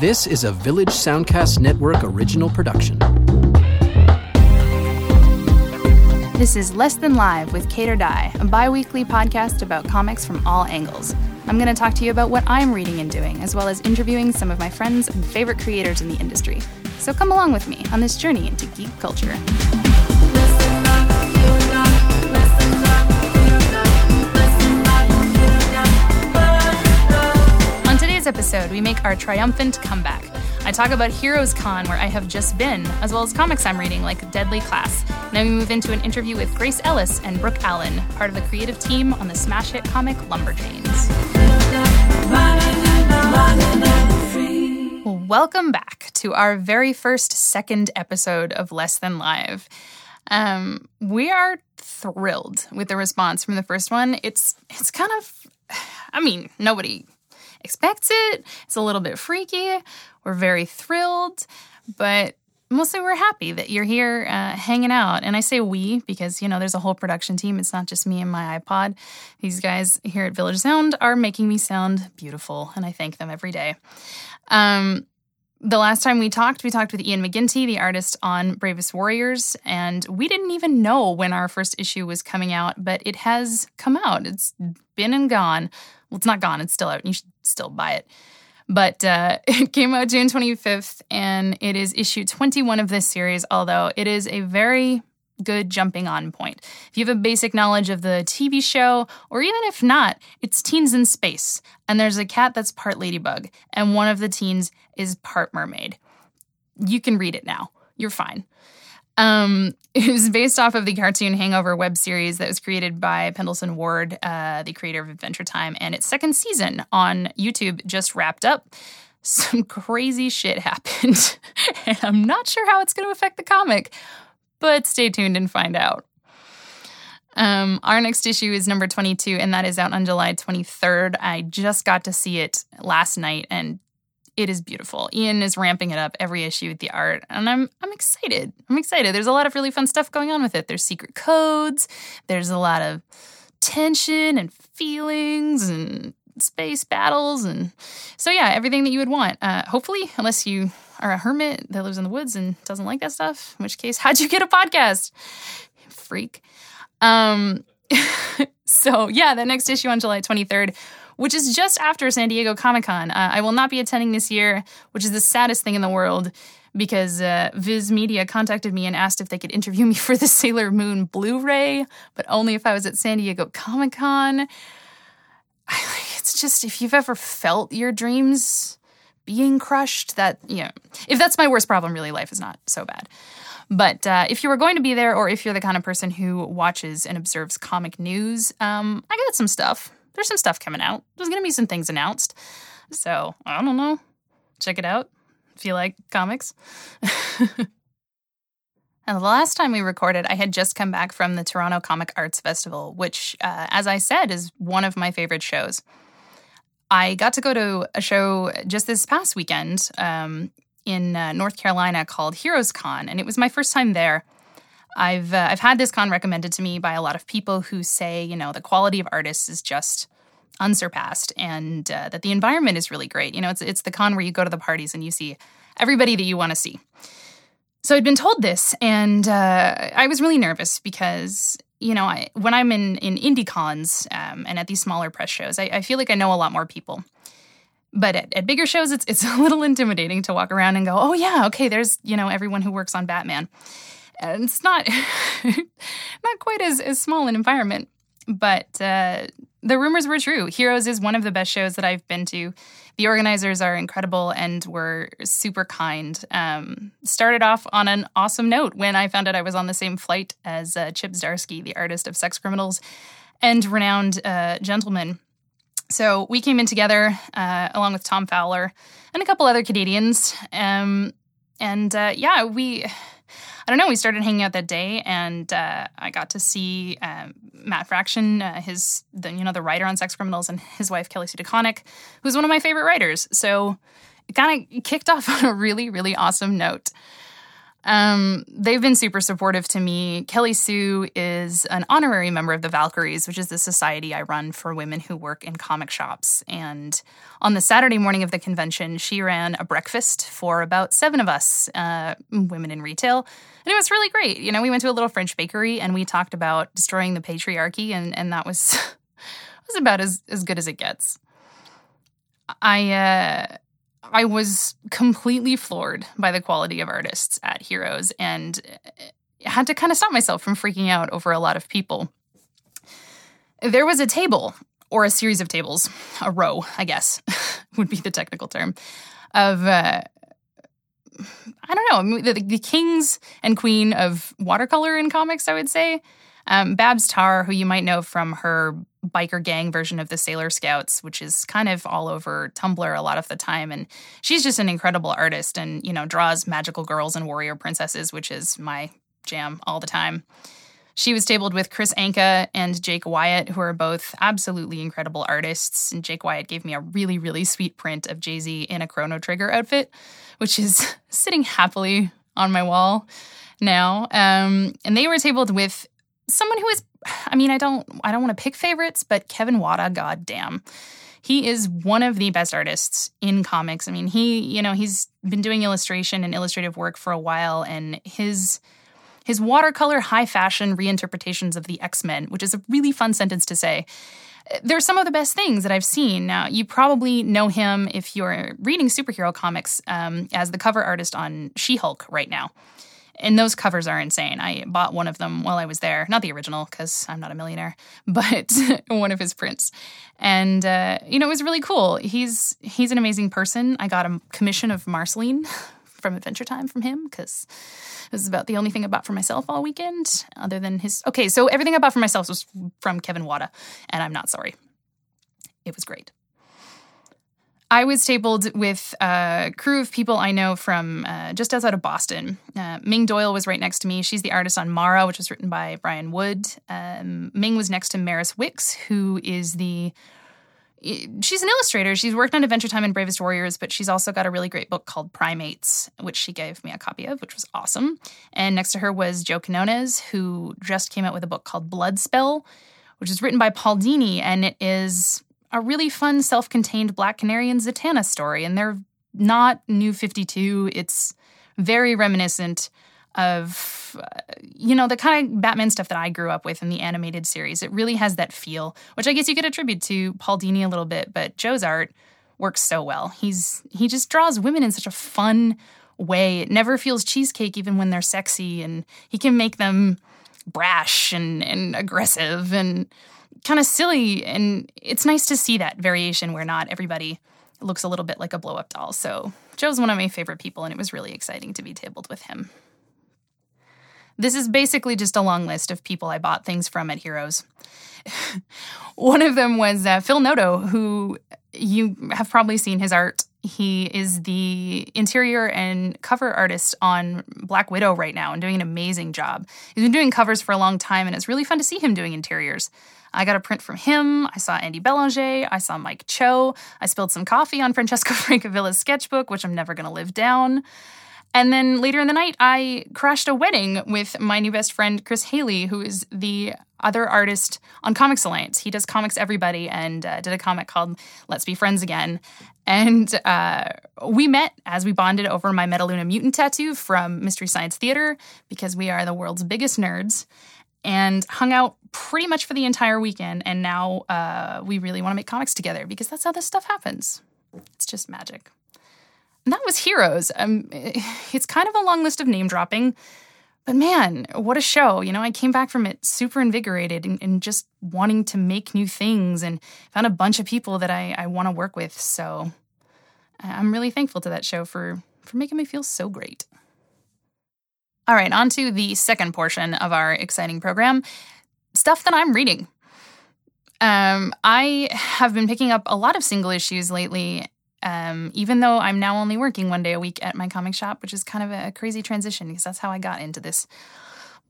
This is a Village Soundcast Network original production. This is Less Than Live with Kate or Die, a bi weekly podcast about comics from all angles. I'm going to talk to you about what I'm reading and doing, as well as interviewing some of my friends and favorite creators in the industry. So come along with me on this journey into geek culture. Episode, we make our triumphant comeback. I talk about Heroes Con, where I have just been, as well as comics I'm reading like Deadly Class. Then we move into an interview with Grace Ellis and Brooke Allen, part of the creative team on the smash hit comic Lumberjanes. Welcome back to our very first second episode of Less Than Live. Um, we are thrilled with the response from the first one. It's it's kind of, I mean, nobody expects it. It's a little bit freaky. We're very thrilled, but mostly we're happy that you're here uh, hanging out. And I say we because, you know, there's a whole production team. It's not just me and my iPod. These guys here at Village Sound are making me sound beautiful, and I thank them every day. Um, the last time we talked, we talked with Ian McGinty, the artist on Bravest Warriors, and we didn't even know when our first issue was coming out, but it has come out. It's been and gone. Well, it's not gone, it's still out, you should still buy it. But uh, it came out June 25th, and it is issue 21 of this series, although it is a very good jumping on point. If you have a basic knowledge of the TV show, or even if not, it's teens in space, and there's a cat that's part ladybug, and one of the teens is part mermaid. You can read it now. You're fine. Um, it was based off of the cartoon Hangover web series that was created by Pendleton Ward, uh, the creator of Adventure Time, and its second season on YouTube just wrapped up. Some crazy shit happened, and I'm not sure how it's going to affect the comic, but stay tuned and find out. Um, our next issue is number 22, and that is out on July 23rd. I just got to see it last night, and it is beautiful. Ian is ramping it up every issue with the art, and I'm I'm excited. I'm excited. There's a lot of really fun stuff going on with it. There's secret codes. There's a lot of tension and feelings and space battles, and so yeah, everything that you would want. Uh, hopefully, unless you are a hermit that lives in the woods and doesn't like that stuff, in which case, how'd you get a podcast? Freak. Um, so yeah, the next issue on July 23rd, which is just after San Diego Comic Con. Uh, I will not be attending this year, which is the saddest thing in the world because uh, Viz Media contacted me and asked if they could interview me for the Sailor Moon Blu-ray, but only if I was at San Diego Comic Con. It's just if you've ever felt your dreams being crushed, that you know, if that's my worst problem, really, life is not so bad. But uh, if you were going to be there, or if you're the kind of person who watches and observes comic news, um, I got some stuff. There's some stuff coming out. There's going to be some things announced. So I don't know. Check it out if you like comics. and the last time we recorded, I had just come back from the Toronto Comic Arts Festival, which, uh, as I said, is one of my favorite shows. I got to go to a show just this past weekend um, in uh, North Carolina called Heroes Con, and it was my first time there. I've uh, I've had this con recommended to me by a lot of people who say, you know, the quality of artists is just unsurpassed, and uh, that the environment is really great. You know, it's it's the con where you go to the parties and you see everybody that you want to see. So I'd been told this, and uh, I was really nervous because you know, I, when I'm in in indie cons um, and at these smaller press shows, I, I, feel like I know a lot more people. But at, at bigger shows, it's it's a little intimidating to walk around and go, oh yeah, okay, there's you know everyone who works on Batman, and it's not not quite as as small an environment. But uh, the rumors were true. Heroes is one of the best shows that I've been to. The organizers are incredible and were super kind. Um, started off on an awesome note when I found out I was on the same flight as uh, Chip Zdarsky, the artist of Sex Criminals and Renowned uh, Gentleman. So we came in together uh, along with Tom Fowler and a couple other Canadians. Um, and uh, yeah, we I don't know. We started hanging out that day, and uh, I got to see um, Matt Fraction, uh, his the, you know the writer on Sex Criminals, and his wife Kelly Sue DeConnick, who's one of my favorite writers. So it kind of kicked off on a really really awesome note. Um, they've been super supportive to me. Kelly Sue is an honorary member of the Valkyries, which is the society I run for women who work in comic shops. And on the Saturday morning of the convention, she ran a breakfast for about seven of us, uh, women in retail. And it was really great. You know, we went to a little French bakery and we talked about destroying the patriarchy, and, and that was, was about as, as good as it gets. I, uh, I was completely floored by the quality of artists at Heroes and had to kind of stop myself from freaking out over a lot of people. There was a table, or a series of tables, a row, I guess, would be the technical term, of, uh, I don't know, the, the kings and queen of watercolor in comics, I would say. Um, Babs Tarr, who you might know from her biker gang version of the Sailor Scouts, which is kind of all over Tumblr a lot of the time. And she's just an incredible artist and, you know, draws magical girls and warrior princesses, which is my jam all the time. She was tabled with Kris Anka and Jake Wyatt, who are both absolutely incredible artists. And Jake Wyatt gave me a really, really sweet print of Jay Z in a Chrono Trigger outfit, which is sitting happily on my wall now. Um, and they were tabled with someone who is I mean, I don't I don't want to pick favorites, but Kevin Wada, goddamn. He is one of the best artists in comics. I mean, he, you know, he's been doing illustration and illustrative work for a while and his his watercolor high fashion reinterpretations of the X-Men, which is a really fun sentence to say. They're some of the best things that I've seen. Now, you probably know him if you're reading superhero comics um, as the cover artist on She Hulk right now and those covers are insane. I bought one of them while I was there, not the original because I'm not a millionaire, but one of his prints, and uh, you know it was really cool. He's he's an amazing person. I got a commission of Marceline from Adventure Time from him because it was about the only thing I bought for myself all weekend, other than his. Okay, so everything I bought for myself was from Kevin Wada, and I'm not sorry. It was great. I was tabled with a crew of people I know from uh, just outside of Boston. Uh, Ming Doyle was right next to me. She's the artist on Mara, which was written by Brian Wood. Um, Ming was next to Maris Wicks, who is the she's an illustrator. She's worked on Adventure Time and Bravest Warriors, but she's also got a really great book called Primates, which she gave me a copy of, which was awesome. And next to her was Joe Quinones, who just came out with a book called Blood Spell, which is written by Paul Dini, and it is a really fun self-contained Black Canary and Zatanna story, and they're not New Fifty Two. It's very reminiscent of uh, you know the kind of Batman stuff that I grew up with in the animated series. It really has that feel, which I guess you could attribute to Paul Dini a little bit, but Joe's art works so well. He's he just draws women in such a fun way. It never feels cheesecake even when they're sexy and he can make them brash and and aggressive and kind of silly. And it's nice to see that variation where not everybody looks a little bit like a blow up doll. So Joe's one of my favorite people, and it was really exciting to be tabled with him. This is basically just a long list of people I bought things from at Heroes. one of them was uh, Phil Noto, who you have probably seen his art. He is the interior and cover artist on Black Widow right now and doing an amazing job. He's been doing covers for a long time, and it's really fun to see him doing interiors. I got a print from him. I saw Andy Belanger. I saw Mike Cho. I spilled some coffee on Francesco Francavilla's sketchbook, which I'm never going to live down. And then later in the night, I crashed a wedding with my new best friend, Chris Haley, who is the other artist on Comics Alliance. He does Comics Everybody and uh, did a comic called Let's Be Friends Again. And uh, we met as we bonded over my Metaluna mutant tattoo from Mystery Science Theater because we are the world's biggest nerds and hung out pretty much for the entire weekend. And now uh, we really want to make comics together because that's how this stuff happens. It's just magic. And that was Heroes. Um, it's kind of a long list of name dropping, but man, what a show. You know, I came back from it super invigorated and, and just wanting to make new things and found a bunch of people that I, I want to work with. So I'm really thankful to that show for, for making me feel so great. All right, on to the second portion of our exciting program stuff that I'm reading. Um, I have been picking up a lot of single issues lately, um, even though I'm now only working one day a week at my comic shop, which is kind of a crazy transition because that's how I got into this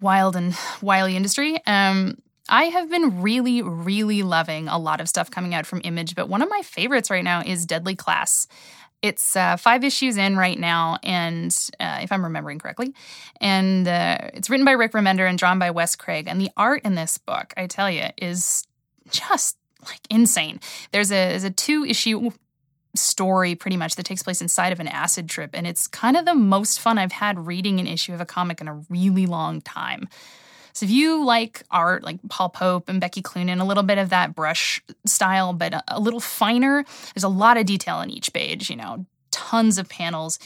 wild and wily industry. Um, I have been really, really loving a lot of stuff coming out from Image, but one of my favorites right now is Deadly Class. It's uh, five issues in right now, and uh, if I'm remembering correctly, and uh, it's written by Rick Remender and drawn by Wes Craig. And the art in this book, I tell you, is just like insane. There's a, there's a two issue story pretty much that takes place inside of an acid trip and it's kind of the most fun I've had reading an issue of a comic in a really long time. So if you like art like Paul Pope and Becky Cloonan, a little bit of that brush style but a, little finer, there's a lot of detail in each page, you know, tons of panels.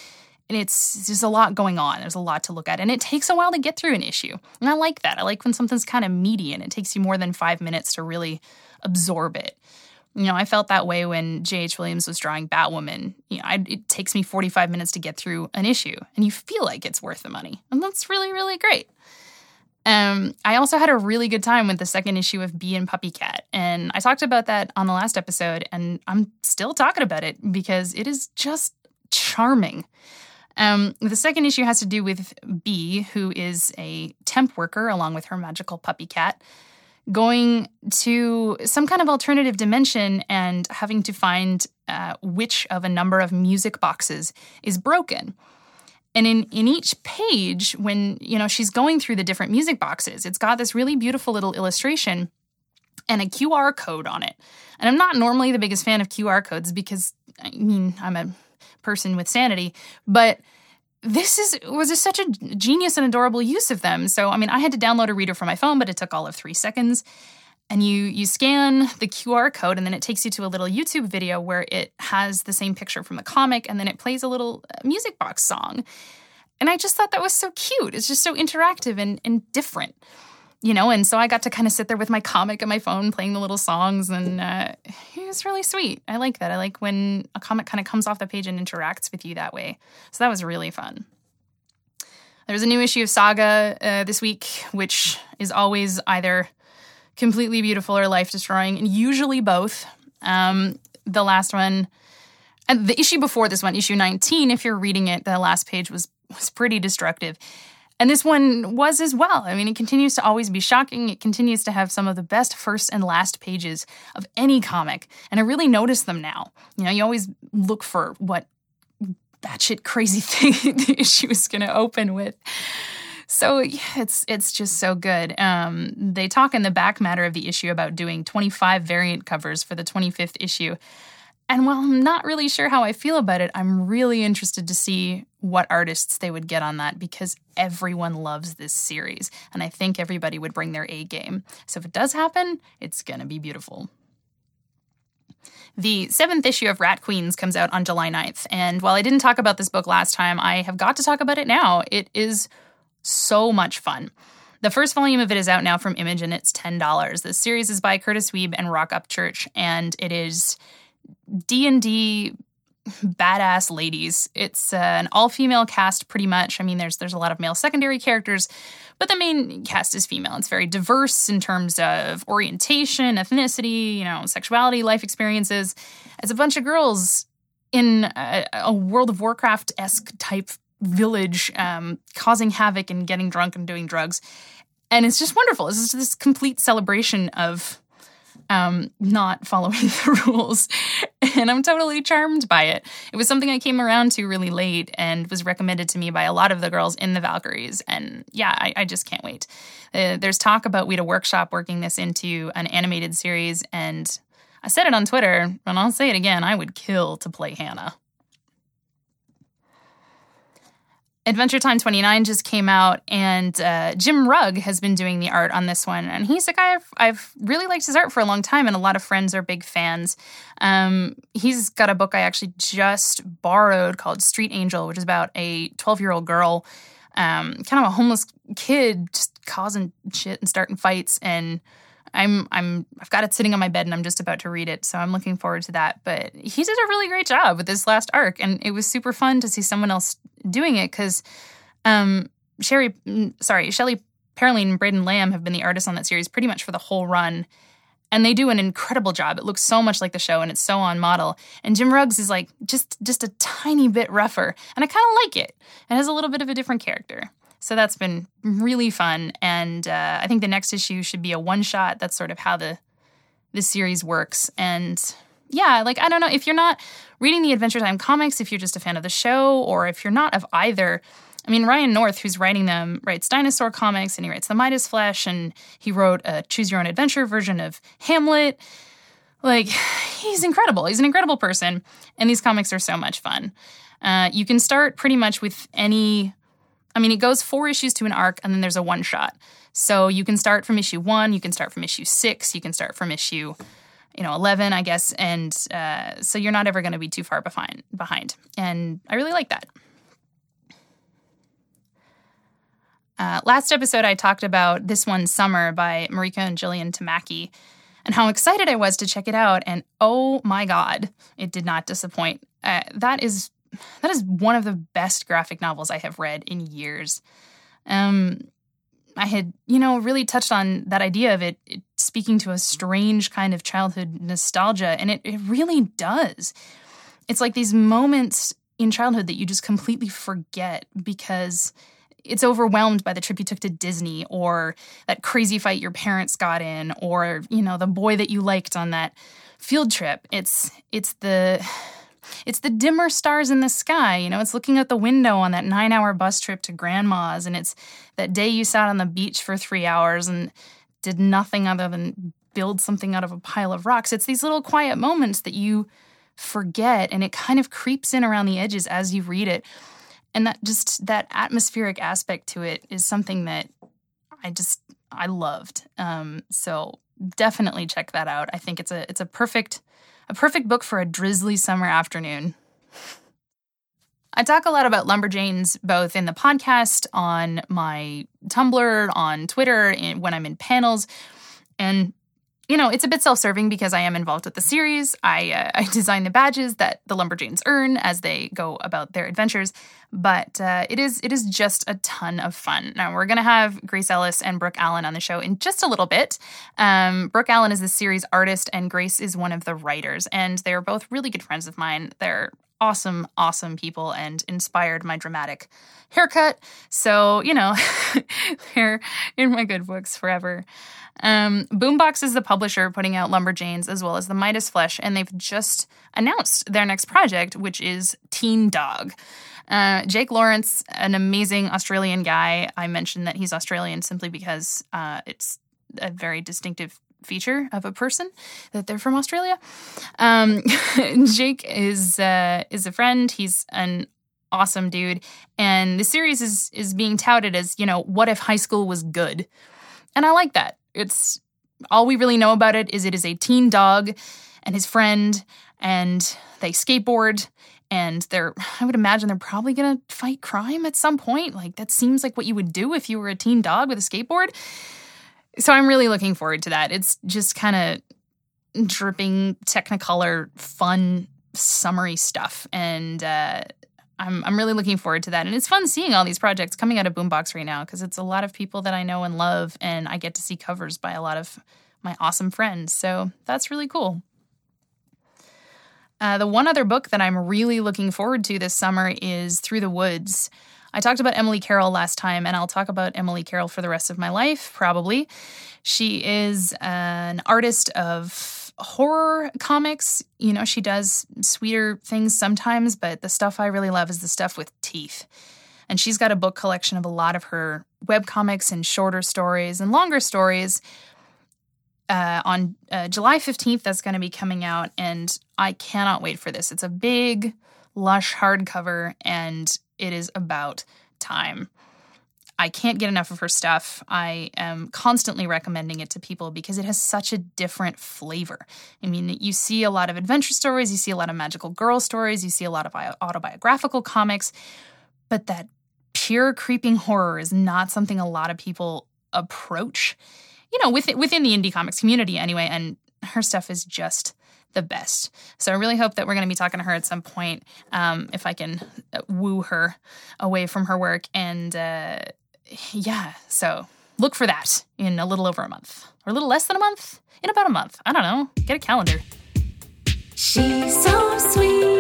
And it's there's a lot going on. There's a lot to look at. And it takes a while to get through an issue. And I like that. I like when something's kind of meaty and it takes you more than five minutes to really absorb it. You know, I felt that way when J.H. Williams was drawing Batwoman. You know, I, it takes me 45 minutes to get through an issue, and you feel like it's worth the money. And that's really, really great. Um, I also had a really good time with the second issue of Bee and Puppy Cat. And I talked about that on the last episode, and I'm still talking about it because it is just charming. Um, the second issue has to do with Bee, who is a temp worker along with her magical puppy cat going to some kind of alternative dimension and having to find uh, which of a number of music boxes is broken. And in, in each page, when you know she's going through the different music boxes, it's got this really beautiful little illustration and a QR code on it. And I'm not normally the biggest fan of QR codes because I mean I'm a person with sanity, but this is was such a genius and adorable use of them. So I mean, I had to download a reader for my phone, but it took all of three seconds. And you you scan the QR code, and then it takes you to a little YouTube video where it has the same picture from the comic, and then it plays a little uh, music box song. And I just thought that was so cute. It's just so interactive and, and different you know, and so I got to kind of sit there with my comic and my phone playing the little songs, and uh, it was really sweet. I like that. I like when a comic kind of comes off the page and interacts with you that way. So that was really fun. There was a new issue of Saga uh, this week, which is always either completely beautiful or life destroying, and usually both. Um, the last one, and the issue before this one, issue 19, if you're reading it, the last page was was pretty destructive. And this one was as well. I mean, it continues to always be shocking. It continues to have some of the best first and last pages of any comic. And I really notice them now. You know, you always look for what batshit crazy thing the issue is going to open with. So yeah, it's it's just so good. Um, they talk in the back matter of the issue about doing 25 variant covers for the 25th issue. And while I'm not really sure how I feel about it, I'm really interested to see what artists they would get on that because everyone loves this series. And I think everybody would bring their A game. So if it does happen, it's going to be beautiful. The seventh issue of Rat Queens comes out on July 9th. And while I didn't talk about this book last time, I have got to talk about it now. It is so much fun. The first volume of it is out now from Image and it's $10. The series is by Kurtis Wiebe and Roc Upchurch, and it is D&D badass ladies. It's uh, an all-female cast pretty much. I mean there's there's a lot of male secondary characters, but the main cast is female. It's very diverse in terms of orientation, ethnicity, you know, sexuality, life experiences. It's a bunch of girls in a, a World of Warcraft-esque type village um, causing havoc and getting drunk and doing drugs. And it's just wonderful. It's just this complete celebration of um, not following the rules. And I'm totally charmed by it. It was something I came around to really late and was recommended to me by a lot of the girls in the Valkyries. And yeah, I, I just can't wait. Uh, there's talk about Weta Workshop working this into an animated series. And I said it on Twitter, and I'll say it again I would kill to play Hannah. Adventure Time 29 just came out, and uh, Jim Rugg has been doing the art on this one. And he's a guy I've, I've, really liked his art for a long time, and a lot of friends are big fans. Um, he's got a book I actually just borrowed called Street Angel, which is about a 12 year old girl, um, kind of a homeless kid, just causing shit and starting fights. And I'm I'm I've got it sitting on my bed and I'm just about to read it, so I'm looking forward to that. But he did a really great job with this last arc, and it was super fun to see someone else doing it because um, Sherry, mm, sorry, Shelli Paroline and Braden Lamb have been the artists on that series pretty much for the whole run. And they do an incredible job. It looks so much like the show and it's so on model. And Jim Ruggs is like just just a tiny bit rougher. And I kind of like it. It has a little bit of a different character. So that's been really fun, and uh, I think the next issue should be a one shot. That's sort of how the the series works, and yeah, like I don't know if you're not reading the Adventure Time comics, if you're just a fan of the show, or if you're not of either. I mean, Ryan North, who's writing them, writes dinosaur comics and he writes The Midas Flesh, and he wrote a Choose Your Own Adventure version of Hamlet. Like, he's incredible. He's an incredible person, and these comics are so much fun. Uh, you can start pretty much with any. I mean, it goes four issues to an arc, and then there's a one shot. So you can start from issue one, you can start from issue six, you can start from issue, you know, eleven, I guess, and uh, so you're not ever going to be too far behind. Behind, and I really like that. Uh, last episode, I talked about This One Summer by Mariko and Jillian Tamaki and how excited I was to check it out. And oh my God, it did not disappoint. Uh, that is that is one of the best graphic novels I have read in years. Um, I had, you know, really touched on that idea of it, it, speaking to a strange kind of childhood nostalgia, and it, it really does. It's like these moments in childhood that you just completely forget because it's overwhelmed by the trip you took to Disney or that crazy fight your parents got in or, you know, the boy that you liked on that field trip. It's it's the it's the dimmer stars in the sky. You know, it's looking out the window on that nine hour bus trip to grandma's, and it's that day you sat on the beach for three hours and did nothing other than build something out of a pile of rocks. It's these little quiet moments that you forget, and it kind of creeps in around the edges as you read it. And that just that atmospheric aspect to it is something that I just I loved. Um, so definitely check that out. I think it's a it's a perfect a perfect book for a drizzly summer afternoon. I talk a lot about Lumberjanes both in the podcast, on my Tumblr, on Twitter, when I'm in panels. And you know, it's a bit self-serving because I am involved with the series. I uh, I design the badges that the Lumberjanes earn as they go about their adventures, but uh, it is it is just a ton of fun. Now we're gonna have Grace Ellis and Brooke Allen on the show in just a little bit. Um, Brooke Allen is the series artist, and Grace is one of the writers, and they are both really good friends of mine. They're awesome, awesome people and inspired my dramatic haircut. So, you know, they're in my good books forever. Um, Boombox is the publisher putting out Lumberjanes as well as the Midas Flesh, and they've just announced their next project, which is Teen Dog. Uh, Jake Lawrence, an amazing Australian guy. I mentioned that he's Australian simply because uh, it's a very distinctive feature of a person that they're from Australia. Um, Jake is uh, is a friend. He's an awesome dude, and the series is is being touted as you know what if high school was good, and I like that. It's all we really know about it is it is a teen dog and his friend, and they skateboard. And they're, I would imagine they're probably gonna fight crime at some point. Like, that seems like what you would do if you were a teen dog with a skateboard. So I'm really looking forward to that. It's just kind of dripping technicolor fun summery stuff and uh, I'm I'm really looking forward to that. And it's fun seeing all these projects coming out of Boombox right now because it's a lot of people that I know and love and I get to see covers by a lot of my awesome friends. So that's really cool. Uh, the one other book that I'm really looking forward to this summer is Through the Woods. I talked about Emily Carroll last time, and I'll talk about Emily Carroll for the rest of my life, probably. She is an artist of horror comics. You know, she does sweeter things sometimes, but the stuff I really love is the stuff with teeth. And she's got a book collection of a lot of her web comics and shorter stories and longer stories. Uh, on uh, July 15th, that's going to be coming out, and I cannot wait for this. It's a big, lush hardcover, and it is about time. I can't get enough of her stuff. I am constantly recommending it to people because it has such a different flavor. I mean, you see a lot of adventure stories, you see a lot of magical girl stories, you see a lot of autobiographical comics, but that pure creeping horror is not something a lot of people approach. You know, within within the indie comics community anyway, and her stuff is just the best. So I really hope that we're going to be talking to her at some point um, if I can uh, woo her away from her work. And uh, yeah, so look for that in a little over a month or a little less than a month. In about a month. I don't know. Get a calendar. She's so sweet.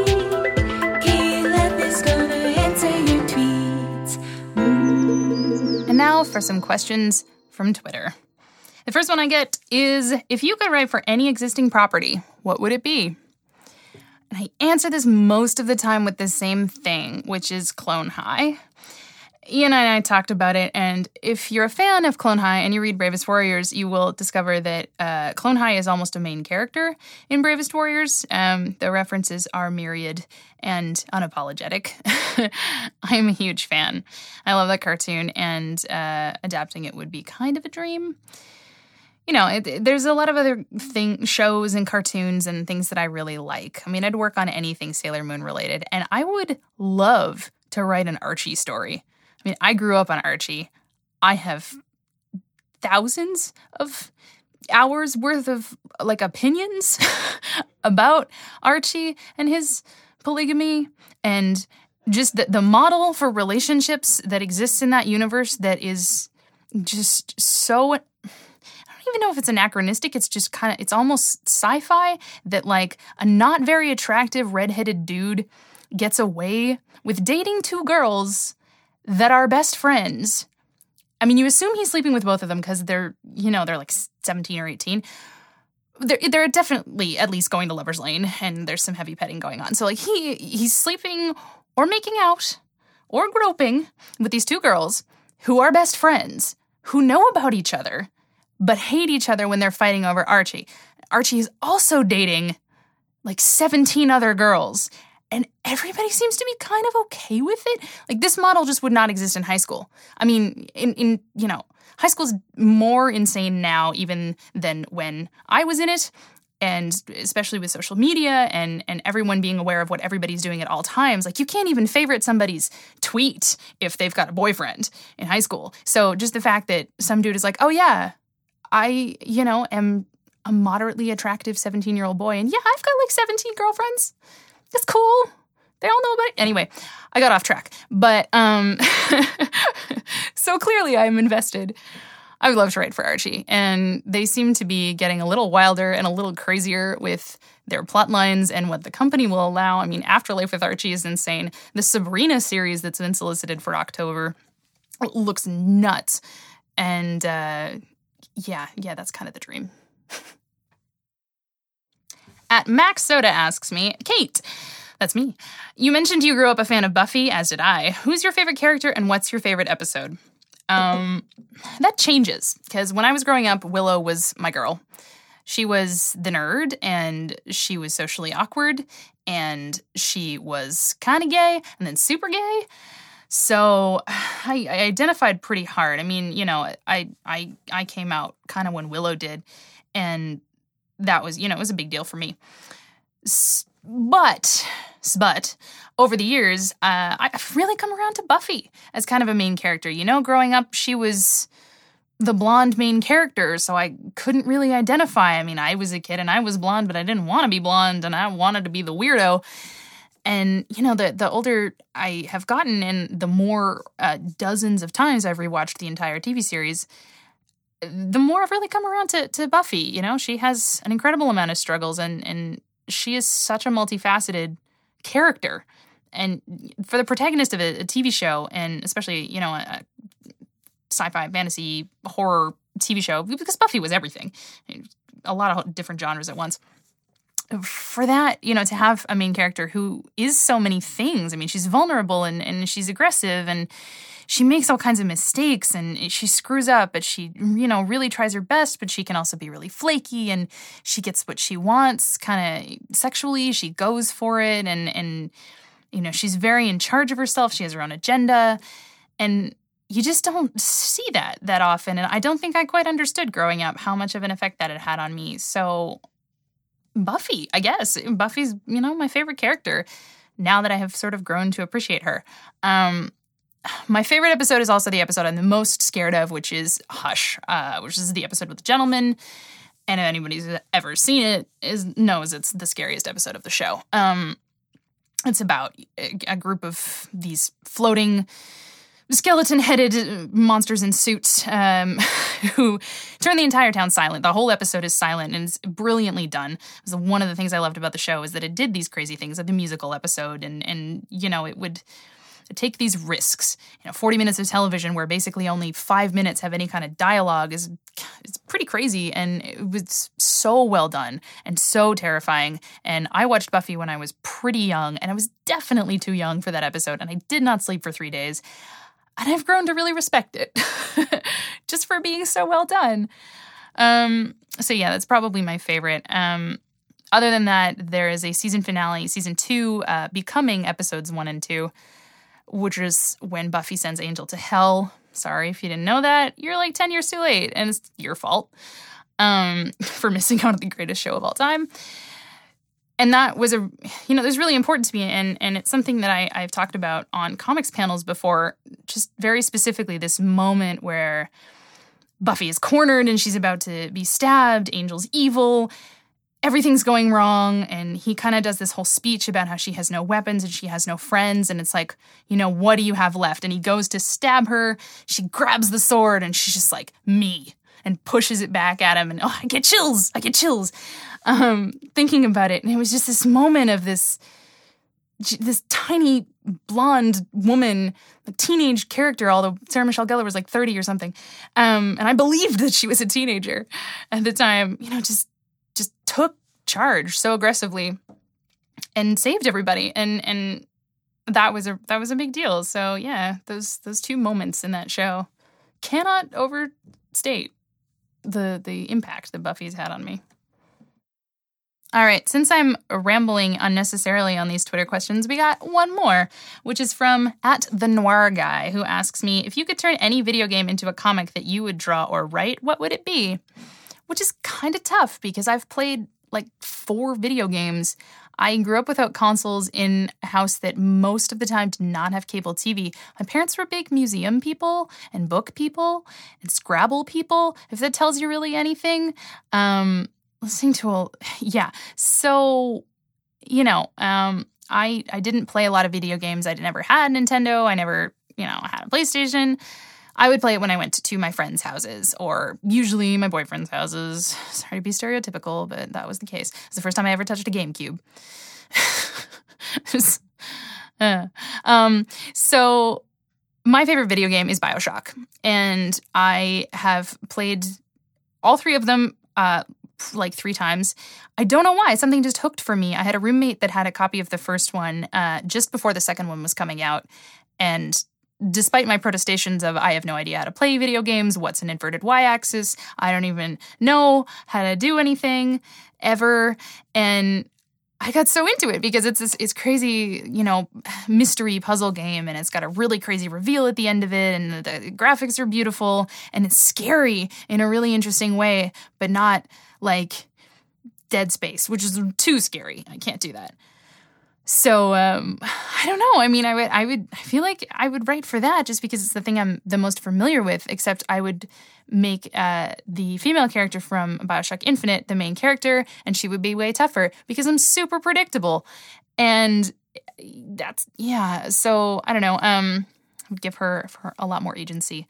And now for some questions from Twitter. The first one I get is if you could write for any existing property, what would it be? And I answer this most of the time with the same thing, which is Clone High. Ian and I talked about it, and if you're a fan of Clone High and you read Bravest Warriors, you will discover that uh, Clone High is almost a main character in Bravest Warriors. Um, the references are myriad and unapologetic. I'm a huge fan. I love that cartoon, and uh, adapting it would be kind of a dream. You know, it, there's a lot of other thing shows and cartoons and things that I really like. I mean, I'd work on anything Sailor Moon related, and I would love to write an Archie story. I mean, I grew up on Archie. I have thousands of hours worth of like opinions about Archie and his polygamy and just the, the model for relationships that exists in that universe that is just so don't even know if it's anachronistic. It's just kind of, it's almost sci fi that like a not very attractive redheaded dude gets away with dating two girls that are best friends. I mean, you assume he's sleeping with both of them because they're, you know, they're like 17 or 18. They're, they're definitely at least going to Lover's Lane and there's some heavy petting going on. So, like, he he's sleeping or making out or groping with these two girls who are best friends, who know about each other, but hate each other when they're fighting over Archie. Archie is also dating like 17 other girls and everybody seems to be kind of okay with it. Like this model just would not exist in high school. I mean, in in you know, high school's more insane now even than when I was in it. And especially with social media and and everyone being aware of what everybody's doing at all times, like you can't even favorite somebody's tweet if they've got a boyfriend in high school. So just the fact that some dude is like, "Oh yeah, I, you know, am a moderately attractive 17 year old boy. And yeah, I've got like 17 girlfriends. That's cool. They all know about it. Anyway, I got off track. But um so clearly I'm invested. I would love to write for Archie. And they seem to be getting a little wilder and a little crazier with their plot lines and what the company will allow. I mean, Afterlife with Archie is insane. The Sabrina series that's been solicited for October looks nuts. And uh yeah, yeah, that's kind of the dream. At Max Soda asks me, Kate, that's me. You mentioned you grew up a fan of Buffy, as did I. Who's your favorite character and what's your favorite episode? Um, that changes because when I was growing up, Willow was my girl. She was the nerd and she was socially awkward and she was kind of gay and then super gay. So I, I identified pretty hard. I mean, you know, I I I came out kind of when Willow did, and that was you know it was a big deal for me. But but over the years, uh, I've really come around to Buffy as kind of a main character. You know, growing up, she was the blonde main character, so I couldn't really identify. I mean, I was a kid and I was blonde, but I didn't want to be blonde, and I wanted to be the weirdo. And you know, the the older I have gotten, and the more uh, dozens of times I've rewatched the entire TV series, the more I've really come around to to Buffy. You know, she has an incredible amount of struggles, and and she is such a multifaceted character. And for the protagonist of a, a TV show, and especially you know a, a sci-fi, fantasy, horror TV show, because Buffy was everything, a lot of different genres at once for that, you know, to have a main character who is so many things. I mean, she's vulnerable and, and she's aggressive and she makes all kinds of mistakes and she screws up, but she, you know, really tries her best, but she can also be really flaky and she gets what she wants kind of sexually. She goes for it and, and, you know, she's very in charge of herself. She has her own agenda. And you just don't see that that often. And I don't think I quite understood growing up how much of an effect that it had on me. So Buffy, I guess. Buffy's, you know, my favorite character now that I have sort of grown to appreciate her. Um, my favorite episode is also the episode I'm the most scared of, which is Hush, uh, which is the episode with the gentleman. And if anybody's ever seen it, is knows it's the scariest episode of the show. Um, it's about a group of these floating skeleton headed monsters in suits um, who turn the entire town silent. The whole episode is silent and it's brilliantly done. It was one of the things I loved about the show is that it did these crazy things like the musical episode and and you know it would take these risks. You know, 40 minutes of television where basically only five minutes have any kind of dialogue is it's pretty crazy and it was so well done and so terrifying. And I watched Buffy when I was pretty young and I was definitely too young for that episode and I did not sleep for three days. And I've grown to really respect it just for being so well done. Um, so yeah, that's probably my favorite. Um, other than that, there is a season finale, season two, uh, becoming episodes one and two, which is when Buffy sends Angel to hell. Sorry if you didn't know that. You're like 10 years too late, and it's your fault um, for missing out on the greatest show of all time. And that was a, you know, it was really important to me. And, and it's something that I, I've talked about on comics panels before, just very specifically this moment where Buffy is cornered and she's about to be stabbed. Angel's evil everything's going wrong and he kind of does this whole speech about how she has no weapons and she has no friends and it's like you know what do you have left and he goes to stab her she grabs the sword and she's just like me and pushes it back at him and oh i get chills i get chills um thinking about it. And it was just this moment of this this tiny blonde woman, a teenage character, although Sarah Michelle Gellar was like 30 or something. Um, and I believed that she was a teenager at the time, you know, just just took charge so aggressively and saved everybody. And and that was a that was a big deal. So yeah those those two moments in that show cannot overstate the the impact that buffy's had on me all right, since I'm rambling unnecessarily on these Twitter questions, we got one more, which is from at the Noir Guy, who asks me if you could turn any video game into a comic that you would draw or write, what would it be? which is kind of tough because I've played like four video games. I grew up without consoles in a house that most of the time did not have cable TV. My parents were big museum people and book people and Scrabble people, if that tells you really anything. Um, listening to a, yeah. So, you know, um, I, I didn't play a lot of video games. I never had Nintendo. I never, you know, had a PlayStation. I would play it when I went to my friends' houses or usually my boyfriend's houses. Sorry to be stereotypical, but that was the case. It's the first time I ever touched a GameCube. uh, um, so my favorite video game is Bioshock, and I have played all three of them uh, like three times. I don't know why. Something just hooked for me. I had a roommate that had a copy of the first one uh, just before the second one was coming out, and despite my protestations of I have no idea how to play video games, what's an inverted y-axis, I don't even know how to do anything ever and I got so into it because it's this it's crazy, you know, mystery puzzle game and it's got a really crazy reveal at the end of it and the graphics are beautiful and it's scary in a really interesting way, but not like Dead Space, which is too scary. I can't do that. So um, I don't know. I mean, I would, I would, I feel like I would write for that just because it's the thing I'm the most familiar with. Except I would make uh, the female character from Bioshock Infinite the main character, and she would be way tougher because I'm super predictable, and that's yeah. So I don't know. Um, I would give her, her a lot more agency,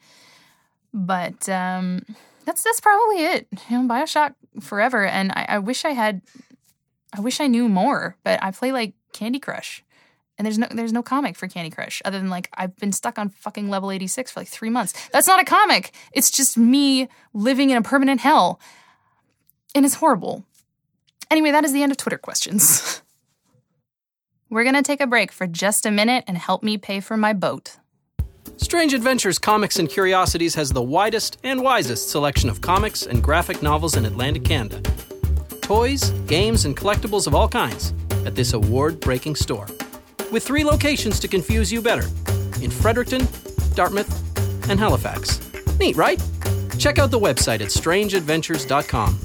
but um, that's that's probably it. You know, Bioshock forever, and I, I wish I had. I wish I knew more, but I play like Candy Crush. And there's no there's no comic for Candy Crush other than like I've been stuck on fucking level 86 for like 3 months. That's not a comic. It's just me living in a permanent hell. And it's horrible. Anyway, that is the end of Twitter questions. We're going to take a break for just a minute and help me pay for my boat. Strange Adventures Comics and Curiosities has the widest and wisest selection of comics and graphic novels in Atlantic Canada. Toys, games, and collectibles of all kinds at this award breaking store. With three locations to confuse you better in Fredericton, Dartmouth, and Halifax. Neat, right? Check out the website at strangeadventures.com.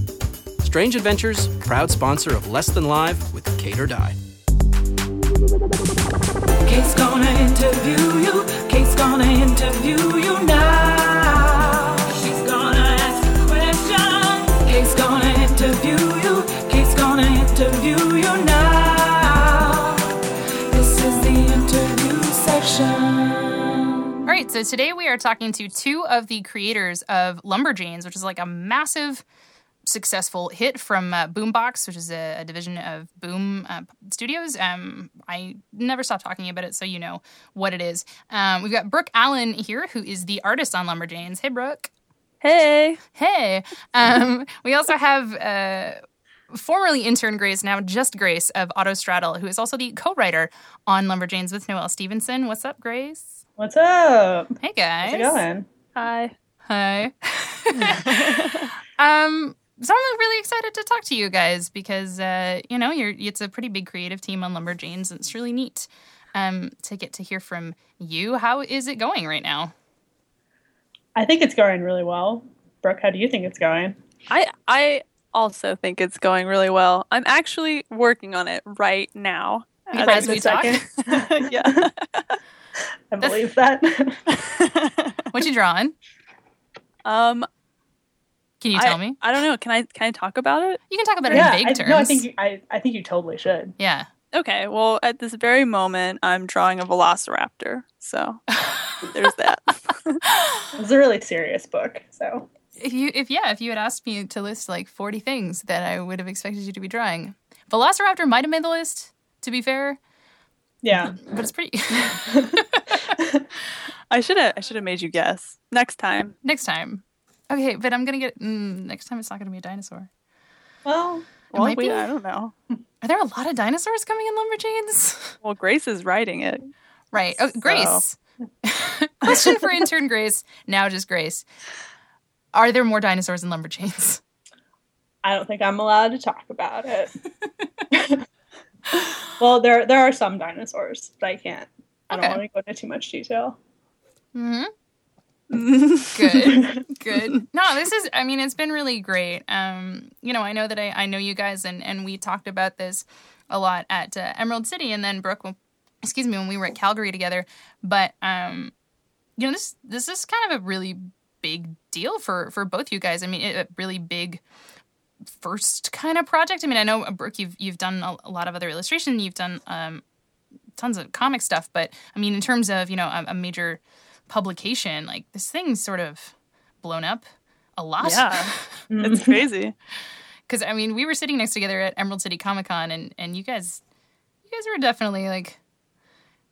Strange Adventures, proud sponsor of Less Than Live with Kate or Die. Kate's gonna interview you. So today we are talking to two of the creators of Lumberjanes, which is like a massive successful hit from uh, Boombox, which is a, a division of Boom uh, Studios. Um, I never stop talking about it, so you know what it is. Um, we've got Brooke Allen here, who is the artist on Lumberjanes. Hey, Brooke. Hey. Hey. Um, we also have uh, formerly intern Grace, now just Grace of Autostraddle, who is also the co-writer on Lumberjanes with Noelle Stevenson. What's up, Grace? What's up? Hey, guys. How's it going? Hi. Hi. um, so I'm really excited to talk to you guys because uh, you know you're it's a pretty big creative team on Lumberjanes, and it's really neat um, to get to hear from you. How is it going right now? I think it's going really well. Brooke, how do you think it's going? I I also think it's going really well. I'm actually working on it right now. As As we talk. yeah. I believe that. what you drawing? Um, can you tell I, me? I don't know. Can I can I talk about it? You can talk about it in vague I, terms. No, I think you, I I think you totally should. Yeah. Okay. Well, at this very moment, I'm drawing a velociraptor. So there's that. it's a really serious book. So if you if yeah if you had asked me to list like 40 things that I would have expected you to be drawing, Velociraptor might have made the list. To be fair. Yeah. But it's pretty. I should have I should have made you guess next time. Next time. Okay, but I'm gonna get mm, next time. It's not gonna be a dinosaur. Well, well might we, be. I don't know. Are there a lot of dinosaurs coming in Lumberjanes? Well, Grace is writing it. Right. Oh, Grace. Question for intern Grace. Now just Grace. Are there more dinosaurs in Lumberjanes? I don't think I'm allowed to talk about it. well, there there are some dinosaurs, but I can't. I don't Okay. want to go into too much detail. Mm-hmm. Good. Good. No, this is I mean, it's been really great. Um, you know, I know that I, I know you guys and, and we talked about this a lot at uh, Emerald City and then Brooke, excuse me, when we were at Calgary together. But um, you know, this this is kind of a really big deal for for both you guys. I mean, a really big first kind of project. I mean, I know uh, Brooke, you've you've done a, a lot of other illustration, you've done um, tons of comic stuff, but I mean, in terms of you know a, a major publication, like this thing's sort of blown up a lot. Yeah. it's crazy. Because I mean, we were sitting next together at Emerald City Comic Con, and and you guys, you guys were definitely like,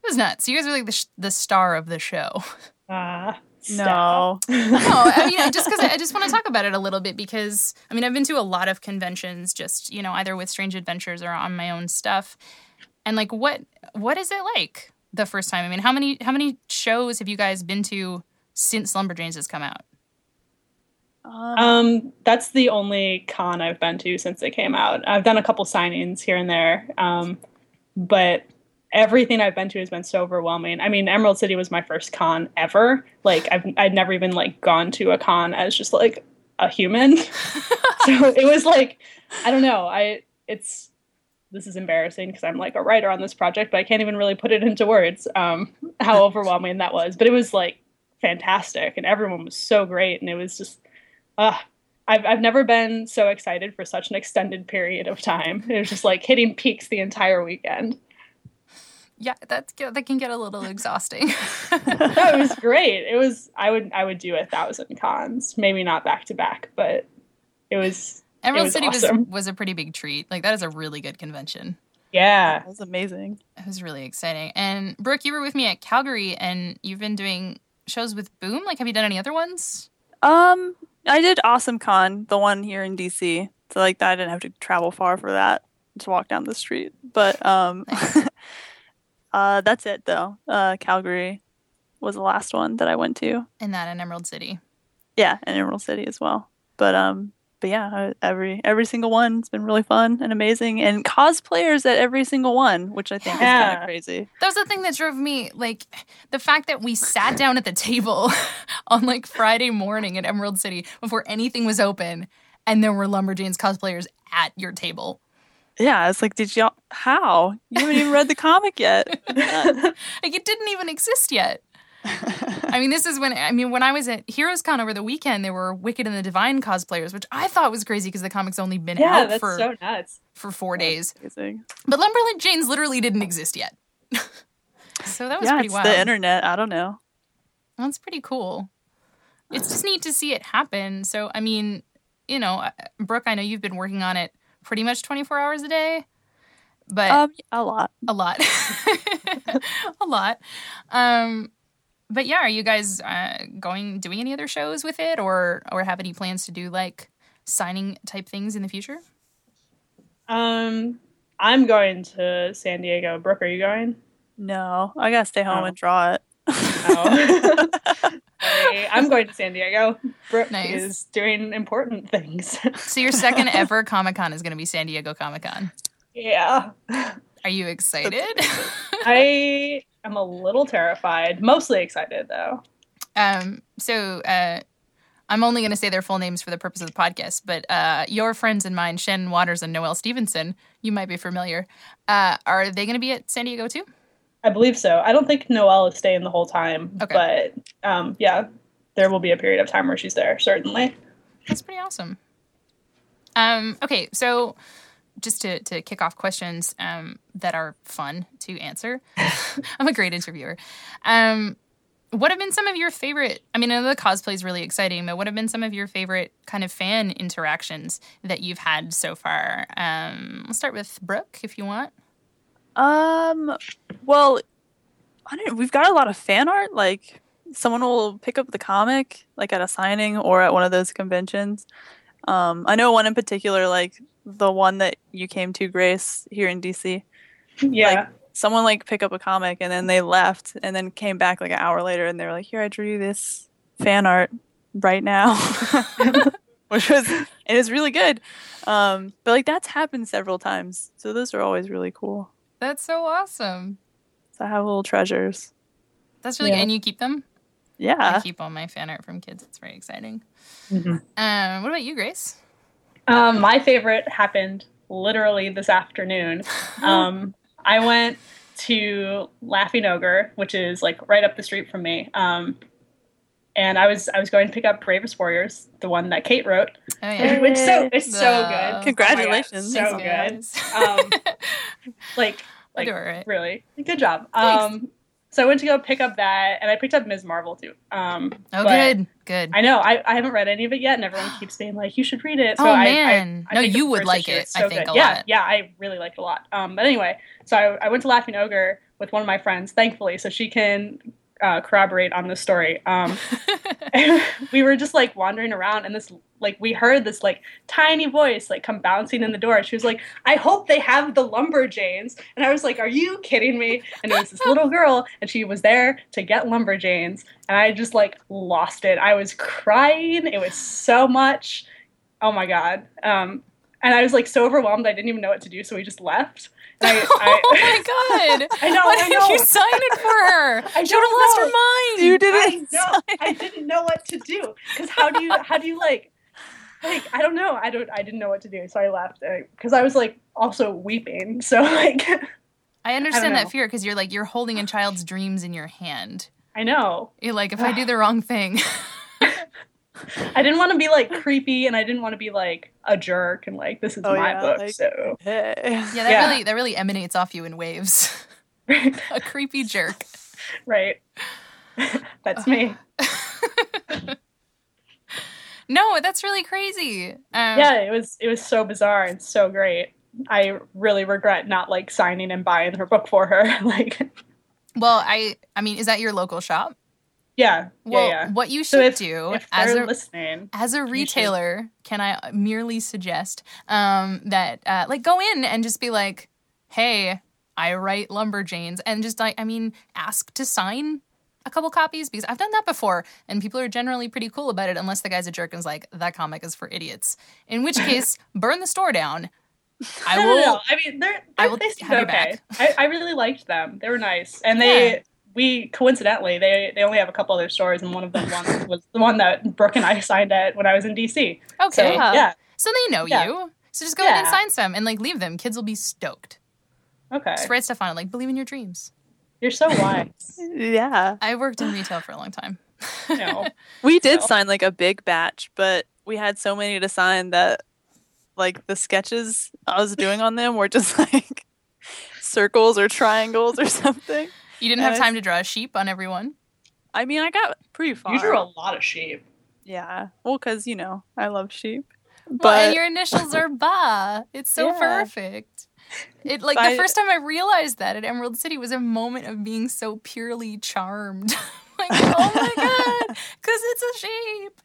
it was nuts. You guys were like the sh- the star of the show. Ah, No. no, I mean, just because I just want to talk about it a little bit because I mean, I've been to a lot of conventions, just you know, either with Strange Adventures or on my own stuff, and like, what what is it like the first time? I mean, how many how many shows have you guys been to since Lumberjanes has come out? Um, that's the only con I've been to since it came out. I've done a couple signings here and there, um, but everything I've been to has been so overwhelming. I mean, Emerald City was my first con ever. Like, I've I'd never even like gone to a con as just like a human. so it was like, I don't know. I it's this is embarrassing because I'm like a writer on this project, but I can't even really put it into words. Um, how overwhelming that was, but it was like fantastic, and everyone was so great, and it was just uh, I've, I've never been so excited for such an extended period of time. It was just like hitting peaks the entire weekend. Yeah, that that can get a little exhausting. No, it was great. It was I would I would do a thousand cons, maybe not back to back, but it was Emerald was City was awesome. was a pretty big treat. Like that is a really good convention. yeah. That was amazing. It was really exciting. And Brooke, you were with me at Calgary, and you've been doing shows with Boom. Like, have you done any other ones? Um, I did Awesome Con, the one here in DC. So like that, I didn't have to travel far for that. Just walk down the street. But um, uh, that's it though. Uh, Calgary was the last one that I went to. And that in Emerald City. Yeah, and Emerald City as well. But um, but yeah, every every single one's been really fun and amazing, and cosplayers at every single one, which I think is kind Yeah. of crazy. That was the thing that drove me, like, the fact that we sat down at the table on like Friday morning at Emerald City before anything was open, and there were Lumberjanes cosplayers at your table. Yeah, it's like, did y'all? How you haven't even read the comic yet? Like, it didn't even exist yet. I mean, this is when I mean when I was at Heroes Con over the weekend, there were Wicked and the Divine cosplayers, which I thought was crazy because the comic's only been Yeah, out that's for so nuts. for four days. Amazing. But Lumberland Janes literally didn't exist yet. so that was yeah, pretty it's wild. the internet. I don't know. That's pretty cool. It's just neat to see it happen. So, I mean, you know, uh, Brooke, I know you've been working on it pretty much 24 hours a day, but Um, a lot. a lot. a lot. Um, but yeah, are you guys uh, going doing any other shows with it, or or have any plans to do like signing type things in the future? Um, I'm going to San Diego. Brooke, are you going? No, I gotta stay home Oh. and draw it. Oh. Sorry, I'm going to San Diego. Brooke Nice. is doing important things. So your second ever Comic Con is going to be San Diego Comic Con. yeah. Are you excited? I am a little terrified. Mostly excited though. um, so uh, I'm only going to say their full names for the purpose of the podcast, but uh, your friends and mine, Shannon Watters and Noelle Stevenson, you might be familiar. Uh, are they going to be at San Diego too? I believe so. I don't think Noelle is staying the whole time, Okay. but um, yeah, there will be a period of time where she's there, certainly. That's pretty awesome. Um, okay, so just to, to kick off questions um, that are fun to answer, I'm a great interviewer. Um, what have been some of your favorite? I mean, I know the cosplay is really exciting, but what have been some of your favorite kind of fan interactions that you've had so far? Um, let's start with Brooke, if you want. Um, well, I don't. We've got a lot of fan art. Like someone will pick up the comic, like at a signing or at one of those conventions. Um, I know one in particular, like the one that you came to, Grace, here in DC. Yeah. Someone like pick up a comic and then they left and then came back like an hour later and they were like, "Here, I drew you this fan art right now," which was it was really good. Um, but like that's happened several times, so those are always really cool. That's so awesome. So I have little treasures. That's really Yeah. good. And you keep them? I Yeah. keep all my fan art from kids. It's very exciting. Mhm. Um, what about you, Grace? Um, my favorite happened literally this afternoon. Um, I went to Laughing Ogre, which is like right up the street from me. Um, and I was I was going to pick up Bravest Warriors, the one that Kate wrote. Oh yeah. It's so it's so Uh, good. Congratulations. Oh God, so guys. good. Um, like like right. really good job. Thanks. Um, so I went to go pick up that, and I picked up Ms. Marvel too. Um, Oh, good, good. I know I, I haven't read any of it yet, and everyone keeps being like, "You should read it." So Oh, I, man. I, I No, you would like it. is I so think, good. a yeah, lot. Yeah, I really liked it a lot. Um, but anyway, so I, I went to Laughing Ogre with one of my friends, thankfully, so she can uh, corroborate on this story. Um, we were just like wandering around, and this like we heard this like tiny voice like come bouncing in the door. She was like, "I hope they have the lumberjanes," and I was like, "Are you kidding me?" And it was this little girl, and she was there to get lumberjanes, and I just like lost it. I was crying. It was so much. Oh my god. Um, and I was like so overwhelmed, I didn't even know what to do, so we just left. And I, I, oh my god! I know, Why I didn't know. you sign it for her? I should have lost her mind. You didn't. know. I didn't know what to do because how do you how do you like like I don't know. I don't. I didn't know what to do, so I left because uh, I was like also weeping. So like I understand know. that fear because you're like you're holding a child's dreams in your hand. I know You're like, if I do the wrong thing, I didn't want to be like creepy, and I didn't want to be like a jerk and like this is Oh, my yeah, book. like- so Hey. yeah, that Yeah. really that really emanates off you in waves. a creepy jerk. right, that's me. No, that's really crazy. Um, yeah, it was it was so bizarre and so great. I really regret not like signing and buying her book for her. like, Well, I I mean, is that your local shop? Yeah, Well, yeah, yeah. what you So should if, do if as a listening, as a retailer, can I merely suggest um, that uh, like go in and just be like, "Hey, I write Lumberjanes," and just like I mean, ask to sign a couple copies because I've done that before, and people are generally pretty cool about it, unless the guy's a jerk and is like, "That comic is for idiots." In which case, burn the store down. I will. I mean, they're, I they're will they seemed okay. I, I really liked them. They were nice, and they Yeah. We coincidentally they they only have a couple other stores, and one of them one was the one that Brooke and I signed at when I was in DC. Okay, oh, So Yeah. yeah, so they know Yeah. you. So just go ahead and sign some and like leave them. Kids will be stoked. okay, Just write stuff on it, like believe in your dreams. you're so wise. Yeah. I worked in retail for a long time. no, We did So- sign like a big batch, but we had so many to sign that like the sketches I was doing on them were just like circles or triangles or something. You didn't have time to draw a sheep on everyone. I mean, I got pretty far. you drew a lot of sheep. Yeah. Well, because, you know, I love sheep. well, but and your initials are Ba. It's so Yeah. perfect. It like I- the first time I realized that at Emerald City was a moment of being so purely charmed. like, oh my god, because it's a sheep.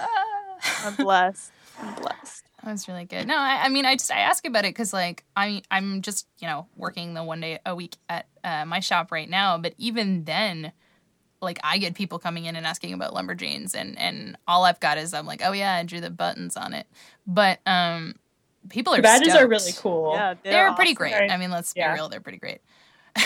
Ah. I'm blessed. I'm blessed. That was really good. No, I, I mean, I just I ask about it because like I mean I'm just you know working the one day a week at uh, my shop right now, but even then, like I get people coming in and asking about lumberjanes, and and all I've got is I'm like, oh yeah, I drew the buttons on it, but um, people are The badges are really cool. Yeah, They're, pretty awesome. great. Right. I mean, let's Yeah. be real, they're pretty great.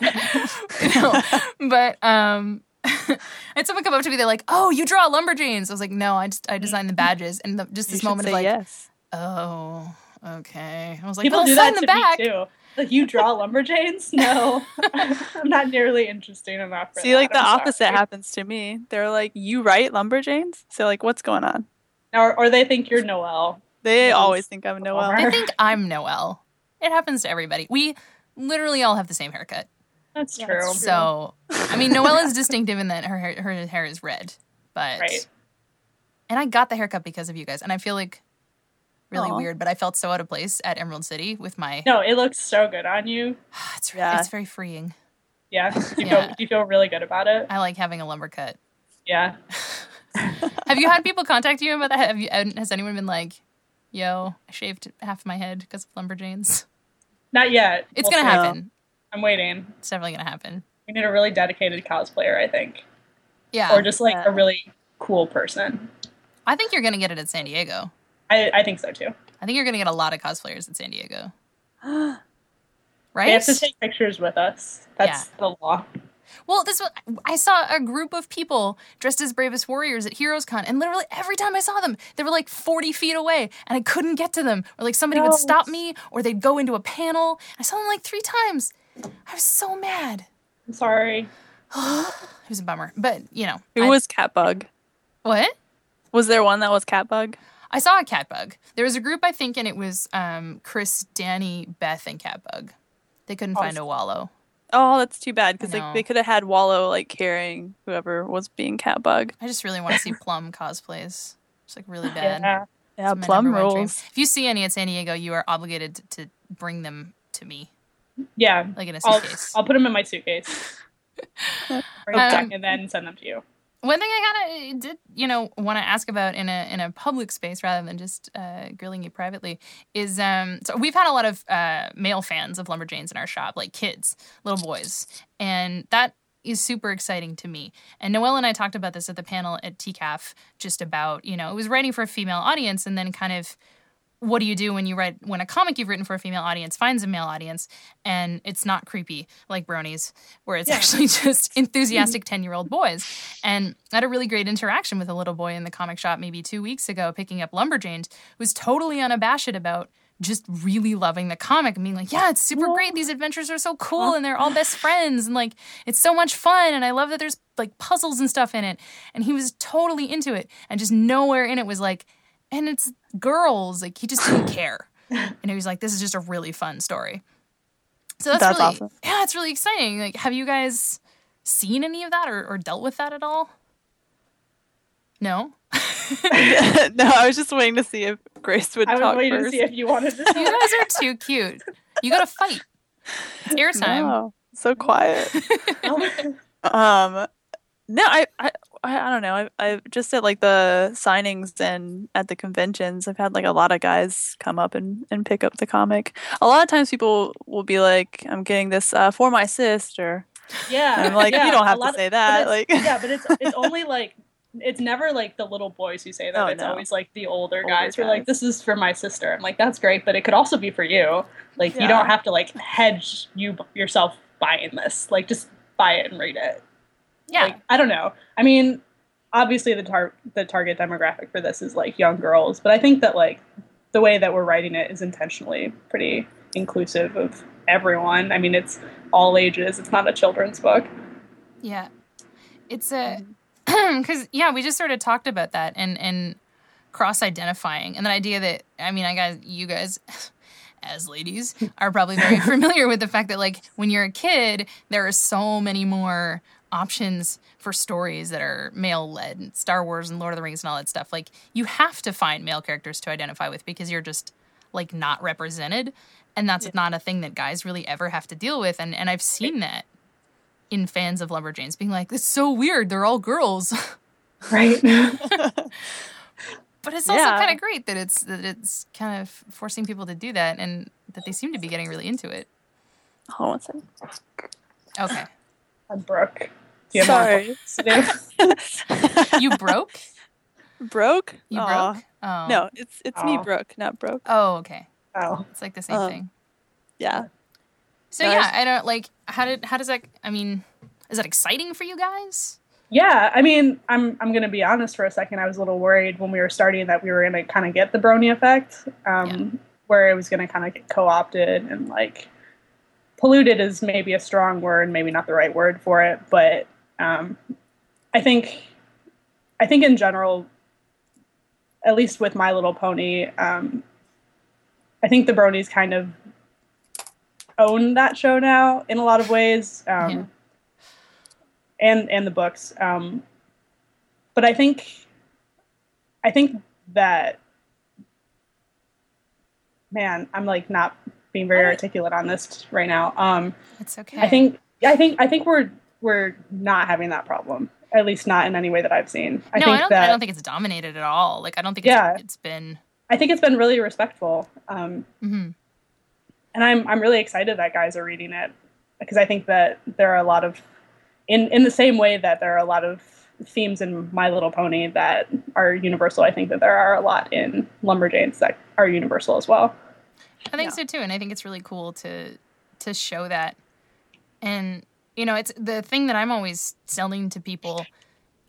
No, but um and someone come up to me, they're like, "Oh, you draw lumberjanes." I was like, "No, I just I designed the badges." And the, just this should moment say of like, yes. "Oh, okay." I was like, People "Well, do sign that the to back." me too. Like you draw lumberjanes? No, I'm not nearly interesting enough. For See, that. like the I'm opposite sorry. happens to me. They're like, "You write lumberjanes?" So like, what's going on? Or, or they think you're Noelle. They Yes. always think I'm Noelle. Bummer. They think I'm Noelle. It happens to everybody. We literally all have the same haircut. That's true. that's So, I mean, Noelle is distinctive in that her hair, her hair is red, but Right. and I got the haircut because of you guys, and I feel like really Aw. weird, but I felt so out of place at Emerald City with my. No, it looks so good on you. It's Yeah. it's very freeing. Yeah. You, Yeah. Feel, you feel really good about it? I like having a lumber cut. Yeah. Have you had people contact you about that? Have you? Has anyone been like, "Yo, I shaved half my head because of lumberjanes"? Not yet. It's We'll gonna see. happen. I'm waiting. It's definitely gonna happen. We need a really dedicated cosplayer, I think, Yeah, or just like Yeah. a really cool person. I think you're gonna get it at San Diego. I, I think so too. I think you're gonna get a lot of cosplayers at San Diego. Right? They have to take pictures with us. That's the law. Well, this was I saw a group of people dressed as bravest warriors at Heroes Con, and literally every time I saw them, they were like 40 feet away, and I couldn't get to them. Or like somebody would stop me, or they'd go into a panel. I saw them like three times. I was so mad. I'm sorry. It was a bummer. But you know. Who I- was Catbug? what? Was there one that was Catbug? I saw a catbug. There was a group, I think, and it was um, Chris, Danny, Beth, and catbug. They couldn't find a wallow. Oh, that's too bad because like they could have had Wallow like carrying whoever was being Catbug. I just really want to see Plum cosplays. It's like really bad. Yeah. Yeah, Plum number rules. If you see any at San Diego, you are obligated to, to bring them to me, Yeah. like in a I'll, suitcase. I'll put them in my suitcase. Bring them back Um, and then send them to you. One thing I kind of did, you know, want to ask about in a in a public space rather than just uh, grilling you privately is um. So we've had a lot of uh, male fans of Lumberjanes in our shop, like kids, little boys, and that is super exciting to me. And Noelle and I talked about this at the panel at TCAF, just about you know it was writing for a female audience, and then kind of what do you do when you write when a comic you've written for a female audience finds a male audience and it's not creepy like bronies where it's actually just enthusiastic 10 year old boys. And I had a really great interaction with a little boy in the comic shop maybe two weeks ago picking up lumberjanes was totally unabashed about just really loving the comic and being like yeah it's super great. These adventures are so cool and they're all best friends and like it's so much fun and i love that there's like puzzles and stuff in it. And he was totally into it and just nowhere in it was like and it's girls. Like he just didn't care, and he was like, "This is just a really fun story." So that's, That's really awesome. yeah, it's really exciting. Like, have you guys seen any of that or, or dealt with that at all? No, no, I was just waiting to see if Grace would I was talk waiting first. to see if you wanted to. you guys are too cute. You got to fight. It's airtime. No, so quiet. um, no, I, I, I I don't know. I, I just at like the signings and at the conventions, I've had like a lot of guys come up and, and pick up the comic. A lot of times people will be like, "I'm getting this uh, for my sister." Yeah, I'm like, you don't have to say but that, like- yeah, but it's it's only like it's never like the little boys who say that. Oh, it's no. always like the older, Older guys who are like, "This is for my sister." I'm like, "That's great," but it could also be for you. Like, you don't have to like hedge you yourself buying this. Like, just buy it and read it. Yeah, Like, I don't know. I mean, obviously the tar- the target demographic for this is like young girls, but I think that like the way that we're writing it is intentionally pretty inclusive of everyone. I mean, it's all ages. It's not a children's book. yeah. It's a um, because yeah, we just sort of talked about that and and cross identifying and the idea that I mean, I guys, you guys. as ladies are probably very familiar with the fact that like when you're a kid, there are so many more options for stories that are male led, Star Wars and Lord of the Rings and all that stuff. Like you have to find male characters to identify with because you're just like not represented, and that's not a thing that guys really ever have to deal with. And and I've seen that in fans of Lumberjanes being like, "It's so weird. They're all girls." Right. But it's also Yeah. kind of great that it's that it's kind of forcing people to do that, and that they seem to be getting really into it. Hold on one second. Okay, I'm Brooke. Do you Sorry. you broke. Broke? You Aw. broke. Oh No, it's it's me, Aw. Brooke, not broke. Oh, okay. Oh. It's like the same Um, thing. Yeah. So no, yeah, it's- I don't like how did how does that? I mean, is that exciting for you guys? Yeah, I mean, I'm I'm gonna be honest for a second. I was a little worried when we were starting that we were gonna kind of get the brony effect, um, Yeah. where it was gonna kind of get co-opted and like polluted is maybe a strong word, maybe not the right word for it, but um, I think I think in general, at least with My Little Pony, um, I think the bronies kind of own that show now in a lot of ways. Um, Yeah. and and the books. Um, but I think I think that man, I'm like not being very articulate on this right now. Um, It's okay. I think I think I think we're we're not having that problem. At least not in any way that I've seen. I no, think I don't. that I don't think it's dominated at all. Like I don't think it's, Yeah. it's been. I think it's been really respectful. Um, mhm. and I'm I'm really excited that guys are reading it because I think that there are a lot of in in the same way that there are a lot of themes in My Little Pony that are universal. I think that there are a lot in Lumberjanes that are universal as well. I think Yeah. so too, and I think it's really cool to to show that. And you know, it's the thing that I'm always selling to people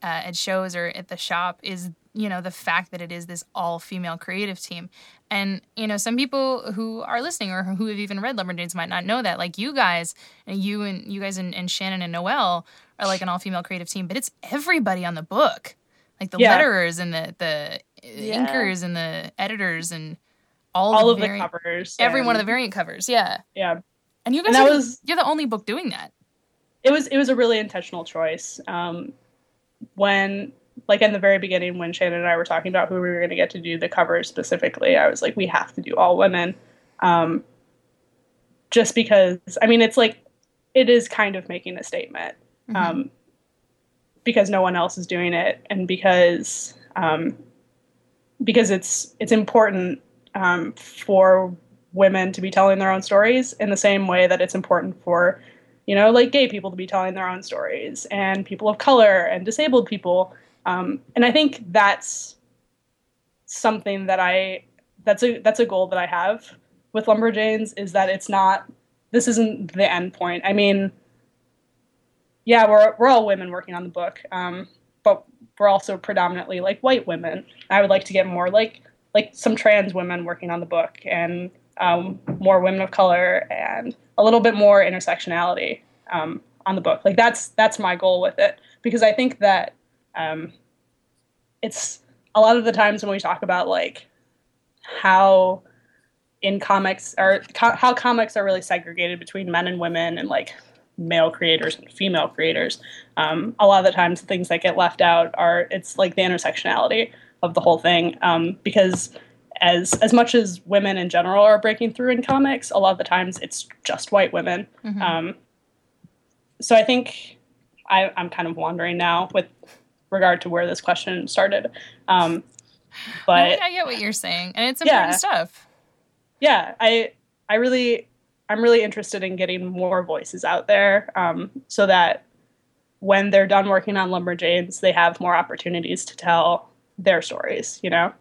uh, at shows or at the shop is you know the fact that it is this all female creative team. And you know, some people who are listening or who have even read Lumberjanes might not know that. Like you guys, and you and you guys and, and Shannon and Noelle are like an all female creative team, but it's everybody on the book, like the Yeah. letterers and the the Yeah. inkers and the editors and all, All the of the covers, every one of the variant covers. Yeah, yeah. and you guys And that are was- you're the only book doing that. it was it was a really intentional choice. Um, when like in the very beginning, when Shannon and I were talking about who we were going to get to do the covers specifically, I was like, we have to do all women, um, just because. I mean, it's like it is kind of making a statement um, because no one else is doing it, and because um, because it's it's important um, for women to be telling their own stories in the same way that it's important for you know, like gay people to be telling their own stories and people of color and disabled people. Um, and I think that's something that I that's a that's a goal that I have with Lumberjanes is that it's not this isn't the end point. I mean, yeah, we're we're all women working on the book, um, but we're also predominantly like white women. I would like to get more like like some trans women working on the book and um, more women of color and a little bit more intersectionality um, on the book. Like that's that's my goal with it because I think that um, it's a lot of the times when we talk about like how in comics or co- how comics are really segregated between men and women and like male creators and female creators. Um, a lot of the times, the things that get left out are it's like the intersectionality of the whole thing um, because as as much as women in general are breaking through in comics, a lot of the times it's just white women. Um, so I think I, I'm kind of wandering now with regard to where this question started. Um, but I, I get what you're saying, and it's Yeah. important stuff. yeah, I I really I'm really interested in getting more voices out there um, so that when they're done working on Lumberjanes, they have more opportunities to tell their stories. You know.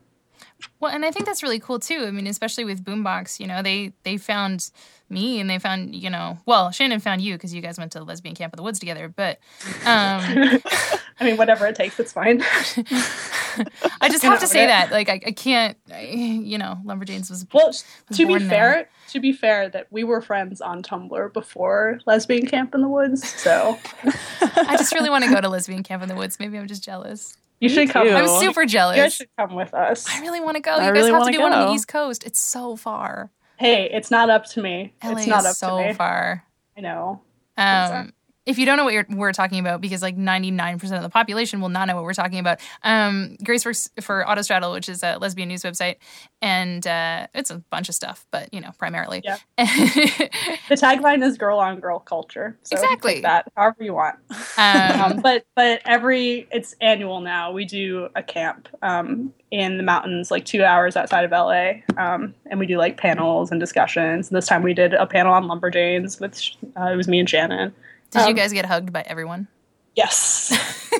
Well, and I think that's really cool too. I mean, especially with Boombox, you know, they they found me and they found you know, well, Shannon found you because you guys went to lesbian camp in the woods together. But um, I mean, whatever it takes, it's fine. I just have to say right? that, like, I, I can't, I, you know, Lumberjanes was well, was to be fair, there. to be fair, that we were friends on Tumblr before Lesbian Camp in the Woods, so I just really want to go to lesbian camp in the woods. Maybe I'm just jealous. You should come. too. I'm super jealous. You guys should come with us. I really want to go. I You guys really have to wanna do one on the. East Coast. It's so far. Hey, it's not up to me. LA it's not is up so to me. far. I know. Um, if you don't know what you're, we're talking about, because like 99% of the population will not know what we're talking about, um, Grace works for Autostraddle, which is a lesbian news website, and uh, it's a bunch of stuff, but you know, primarily. Yeah. The tagline is "girl on girl culture." So Exactly. that however you want. um, Um, but but every it's annual now. We do a camp um, in the mountains, like two hours outside of LA, um, and we do like panels and discussions. And this time we did a panel on lumberjanes with uh, it was me and Shannon. Did you um, guys get hugged by everyone? Yes,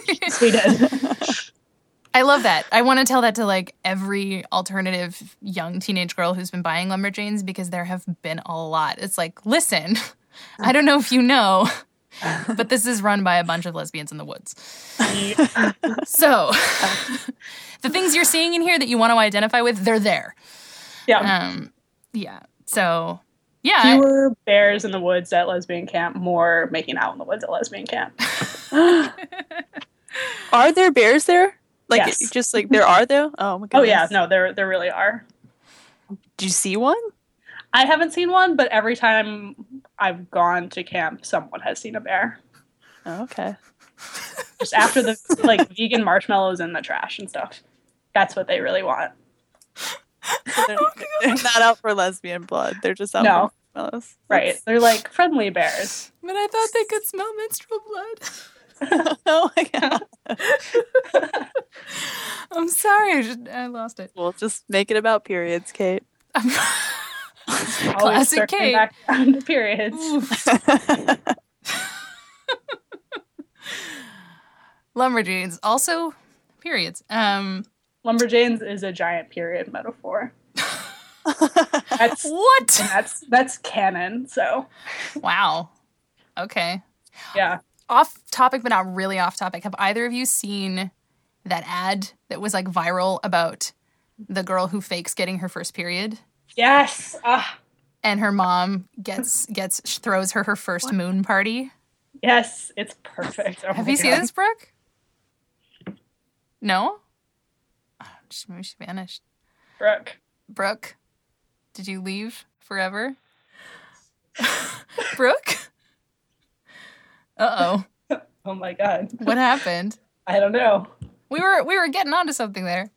yes we did. I love that. I want to tell that to like every alternative young teenage girl who's been buying lumberjanes because there have been a lot. It's like, listen, I don't know if you know, but this is run by a bunch of lesbians in the woods. So, the things you're seeing in here that you want to identify with, they're there. yeah. Um, yeah. So, yeah. Fewer bears in the woods at lesbian camp, more making out in the woods at lesbian camp. Are there bears there? Like Yes. just like there are though? Oh my god. Oh yeah, no, there there really are. Do you see one? I haven't seen one, but every time I've gone to camp, someone has seen a bear. Oh, okay. Just after the like vegan marshmallows in the trash and stuff. That's what they really want. So they're, they're not out for lesbian blood. They're just out No. for marshmallows. Right. They're like friendly bears. but I thought they could smell menstrual blood. oh my god. I'm sorry. I, just, I lost it. We'll just make it about periods, Kate. Classic Kate. back around to periods. Lumberjanes, also periods. Um, Lumberjanes is a giant period metaphor. That's what? that's that's canon. So Wow. Okay. yeah. Off topic, but not really off topic. Have either of you seen that ad that was like viral about the girl who fakes getting her first period? Yes. Ah, and her mom gets gets throws her her first moon party. yes. It's perfect. Oh Have you seen this, Brooke? No. Just maybe she vanished. Brooke? Brooke, did you leave forever? Brooke. Uh oh. Oh my god. What happened? I don't know. We were we were getting onto something there.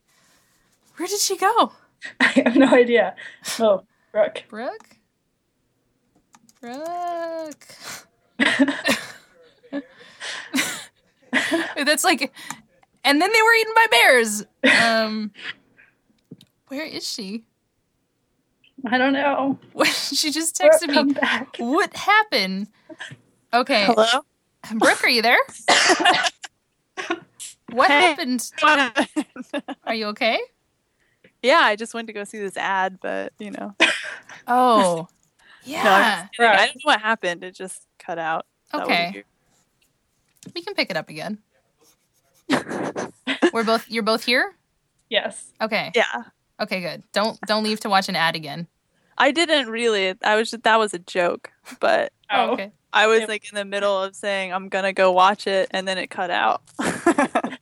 Where did she go? I have no idea. Oh, Brooke. Brooke? Brooke. That's like and then they were eaten by bears. Um where is she? I don't know. What she just texted come me. back. What happened? Okay. Hello? Brooke, are you there? What Hey. happened? Are you okay? yeah, I just went to go see this ad, but you know. Oh. Yeah. I don't know what happened. It just cut out. Okay. We can pick it up again. We're both you're both here? Yes. Okay. Yeah. Okay, good. Don't don't leave to watch an ad again. I didn't really. I was just, that was a joke, but Oh, oh okay. I was like in the middle of saying I'm gonna go watch it, and then it cut out. but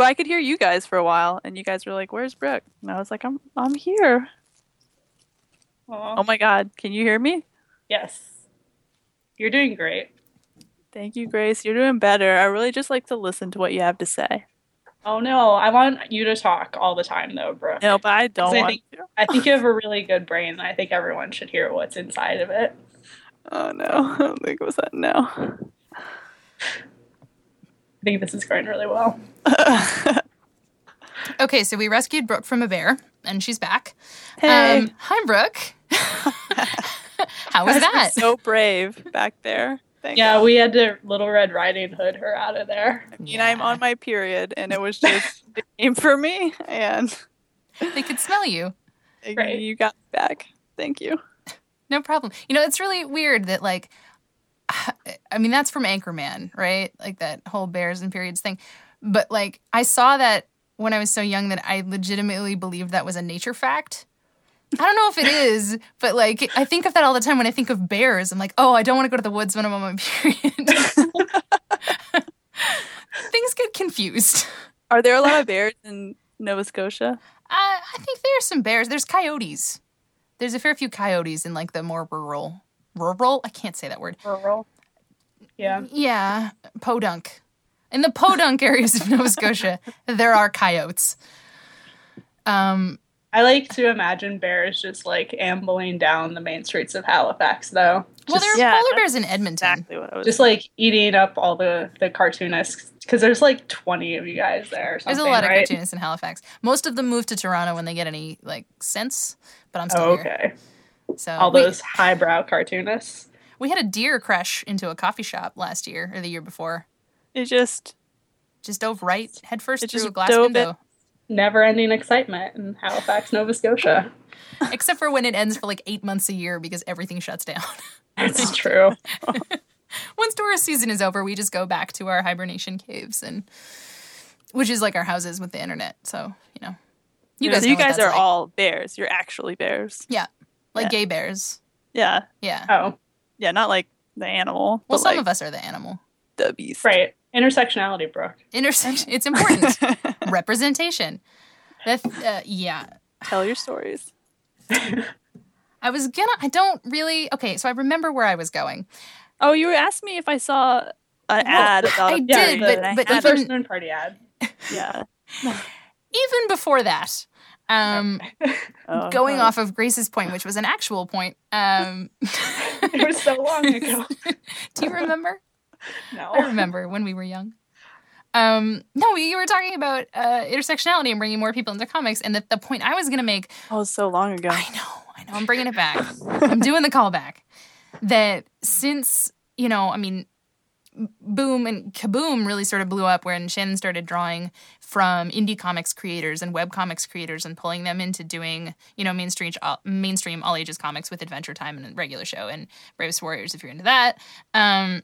I could hear you guys for a while, and you guys were like, "Where's Brooke?" And I was like, "I'm I'm here." Aw. Oh my God, can you hear me? Yes. You're doing great. Thank you, Grace. You're doing better. I really just like to listen to what you have to say. Oh no, I want you to talk all the time though, Brooke. No, but I don't I want think- to. I think you have a really good brain. and I think everyone should hear what's inside of it. Oh no, I don't think it was that. No. I think this is going really well. Okay, so we rescued Brooke from a bear, and she's back. Hey. Um, hi, Brooke. How was You guys were that? so brave back there. Thank Yeah, God. we had to Little Red Riding Hood her out of there. I mean, I'm on my period, and it was just it came for me, and they could smell you. Right. you got back. Thank you. No problem. You know, it's really weird that like I mean that's from Anchorman, right? Like that whole bears and periods thing. But like I saw that when I was so young that I legitimately believed that was a nature fact. I don't know if it is, but like I think of that all the time when I think of bears. I'm like, oh, I don't want to go to the woods when I'm on my period. Things get confused. Are there a lot of bears in Nova Scotia? Uh, I think there's some bears. There's coyotes. There's a fair few coyotes in like the more rural, rural. I can't say that word. Rural. Yeah. Yeah, podunk. In the podunk areas of Nova Scotia, there are coyotes. Um, I like to imagine bears just like ambling down the main streets of Halifax, though. well, Just, there are yeah, polar bears in Edmonton. Exactly what I was. just like eating up all the the cartoonists because there's like 20 of you guys there. Or There's a lot of cartoonists in Halifax. Most of them move to Toronto when they get any like sense, but I'm still Oh, here. okay. So All we, those highbrow cartoonists. we had a deer crash into a coffee shop last year or the year before. it just Just dove right headfirst through just a glass dove window. Never ending excitement in Halifax, Nova Scotia. Except for when it ends for like eight months a year because everything shuts down. That's true. Once tourist season is over, we just go back to our hibernation caves and which is like our houses with the internet. So, you know. You guys, so you guys are like. all bears. You're actually bears. Yeah. Like Yeah. gay bears. Yeah, Yeah. Oh, yeah, not like the animal, well, some like of us are the animal. the beast. right. Intersectionality, Brooke. Intersection. It's important. Representation. That, uh, yeah. Tell your stories. I was gonna. I don't really. Okay, so I remember where I was going. Oh, you asked me if I saw an ad about I a did, berry but- that but The even- hadn't- first moon party ad. yeah. Even before that, um, Oh, going oh. off of Grace's point, which was an actual point. Um, It was so long ago. do you remember? I No. remember when we were young. Um, no, you were talking about uh, intersectionality and bringing more people into comics, and the, the point I was going to make Oh, so long ago. I know, I know. I'm bringing it back. I'm doing the callback. That since you know, I mean, Boom and Kaboom really sort of blew up when Shannon started drawing from indie comics creators and web comics creators and pulling them into doing you know mainstream mainstream all ages comics with Adventure Time and a regular show and Bravest Warriors if you're into that. Um,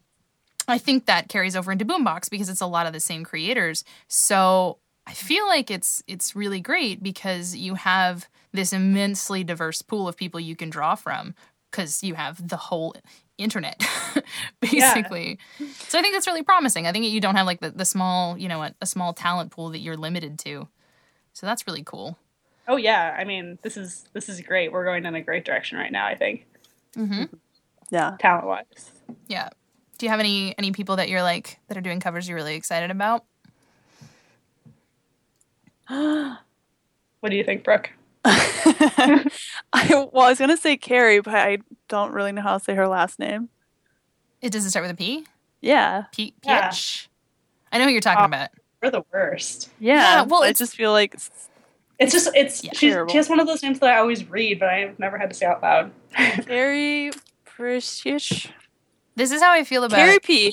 I think that carries over into Boombox because it's a lot of the same creators. So I feel like it's it's really great because you have this immensely diverse pool of people you can draw from because you have the whole internet basically. So I think that's really promising. I think you don't have like the, the small, you know, a, a small talent pool that you're limited to. So that's really cool. Oh yeah. I mean, this is this is great. We're going in a great direction right now. I think mm-hmm. Yeah. talent wise. Yeah. Do you have any any people that you're like that are doing covers you're really excited about? What do you think, Brooke? I, well, I was gonna say Carrie, but I don't really know how to say her last name. It doesn't start with a P? Yeah, P Yeah. PH. I know who you're talking Oh. about. We're the worst. yeah. Yeah, well, I just feel like It's just it's Yeah. she's, she has one of those names that I always read, but I've never had to say out loud. Carrie Precious. This is how I feel about Carrie P.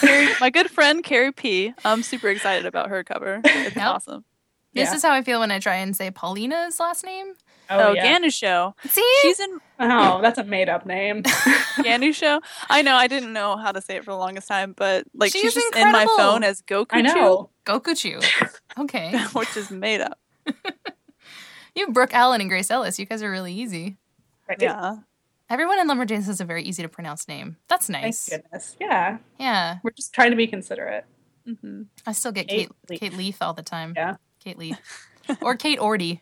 Carrie, my good friend Carrie P. I'm super excited about her cover. It's Yep. awesome. This Yeah. is how I feel when I try and say Paulina's last name. Oh, oh yeah. Ganucheau. See? She's in Oh, that's a made up name. Ganucheau. I know. I didn't know how to say it for the longest time, but like She's she's, just in my phone as Goku, I know. Gokuchu. Okay. which is made up. You have Brooke Allen and Grace Ellis. You guys are really easy. Right? Yeah. Everyone in Lumberjanes has a very easy to pronounce name. That's nice. Thank nice. goodness. Yeah. Yeah. We're just trying to be considerate. hmm I still get Kate Kate Leaf. Kate Leaf all the time. Yeah. Kate Leaf. or Kate Ordy,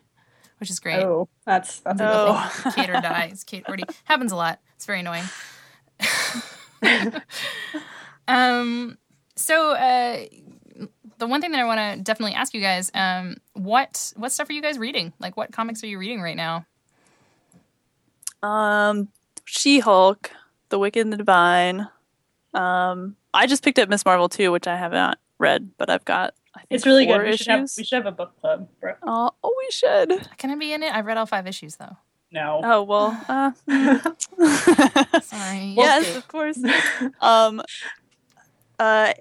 which is great. Oh, that's that's a good Oh. one. Kate or die. It's Kate Ordy. Happens a lot. It's very annoying. um so uh the one thing that I want to definitely ask you guys, um, what what stuff are you guys reading? Like, what comics are you reading right now? Um, She Hulk, The Wicked and the Divine. Um, I just picked up Miss Marvel too, which I have not read, but I've got. I think It's really four good. We should, have, we should have a book club. Bro. Oh, oh, we should. Can I be in it? I've read all five issues though. No. Oh well. Uh, Sorry. yes, of course. Um. Uh.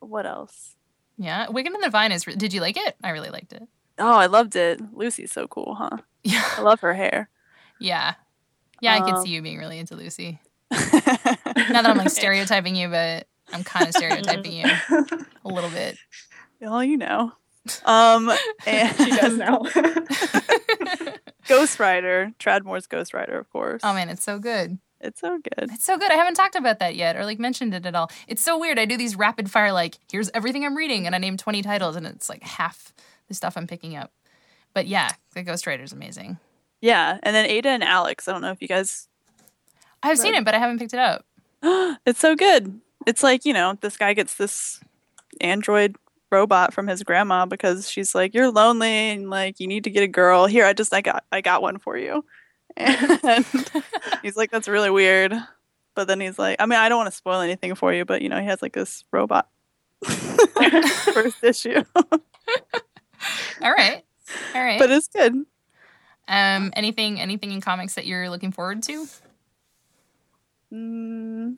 What else? Yeah, Wicked and the Vine is. Re- Did you like it? I really liked it. Oh, I loved it. Lucy's so cool, huh? Yeah, I love her hair. yeah, yeah. I could Um, see you being really into Lucy. Not that I'm like stereotyping you, but I'm kind of stereotyping you a little bit. well, you know. Um, and she does now. Ghost Rider, Tradd Moore's Ghost Rider, of course. Oh man, it's so good. it's so good. It's so good. I haven't talked about that yet or like mentioned it at all. It's so weird. I do these rapid fire like here's everything I'm reading and I name 20 titles and it's like half the stuff I'm picking up. But yeah, the Ghost Rider's amazing. Yeah, and then Ada and Alex. I don't know if you guys. I've seen it, but I haven't picked it up. it's so good. It's like you know, this guy gets this android robot from his grandma because she's like, "You're lonely and like you need to get a girl. Here, I just I got I got one for you." And he's like, "That's really weird." But then he's like, "I mean, I don't want to spoil anything for you, but you know, he has like this robot first issue, All right. All right. but it's good." Um anything anything in comics that you're looking forward to? Mm,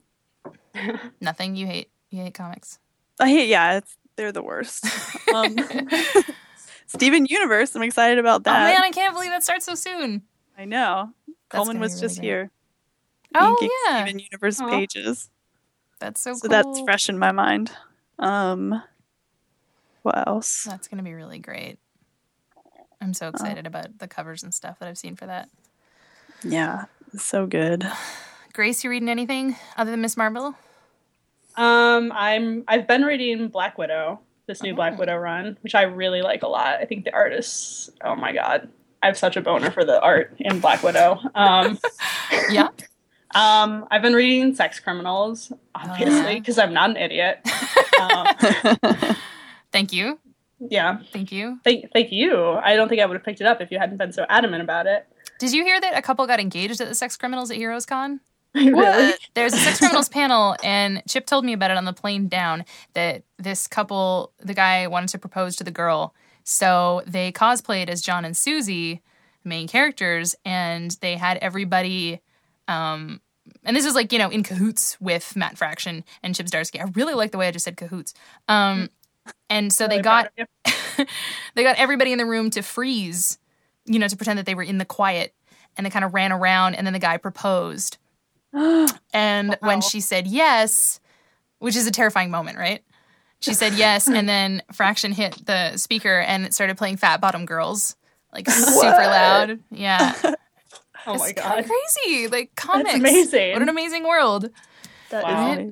Nothing. You hate you hate comics. I hate, yeah, it's they're the worst. Um, Steven Universe, I'm excited about Oh that. man, I can't believe that starts so soon. I know. That's Coleman was be just really here. Oh yeah. Steven Universe Aw. pages. That's so, So cool. that's fresh in my mind. Um, what else? That's gonna be really great. I'm so excited about the covers and stuff that I've seen for that. Yeah, so good. Grace, you reading anything other than Miss Marvel? Um, I'm I've been reading Black Widow, this new Oh. Black Widow run, which I really like a lot. I think the artists, oh my god, I have such a boner for the art in Black Widow. Um, Yeah. um, I've been reading Sex Criminals, obviously, yeah. because I'm not an idiot. um, Thank you. Yeah, Thank you. thank thank you. I don't think I would have picked it up if you hadn't been so adamant about it. Did you hear that a couple got engaged at the Sex Criminals at Heroes Con? really? There's a Sex Criminals panel, and Chip told me about it on the plane down that this couple, the guy wanted to propose to the girl. So they cosplayed as John and Susie, main characters, and they had everybody. Um, and this is like, you know, in cahoots with Matt Fraction and Chip Zdarsky. I really like the way I just said cahoots. Um, and so they got proud of you. they got everybody in the room to freeze, you know, to pretend that they were in the quiet, and they kind of ran around, and then the guy proposed. And when she said yes, which is a terrifying moment, right? She said yes, and then Fraction hit the speaker and it started playing Fat Bottom Girls, like super loud. Yeah. Oh my It's god, crazy. Like comics. amazing. What an amazing world. That is Wow.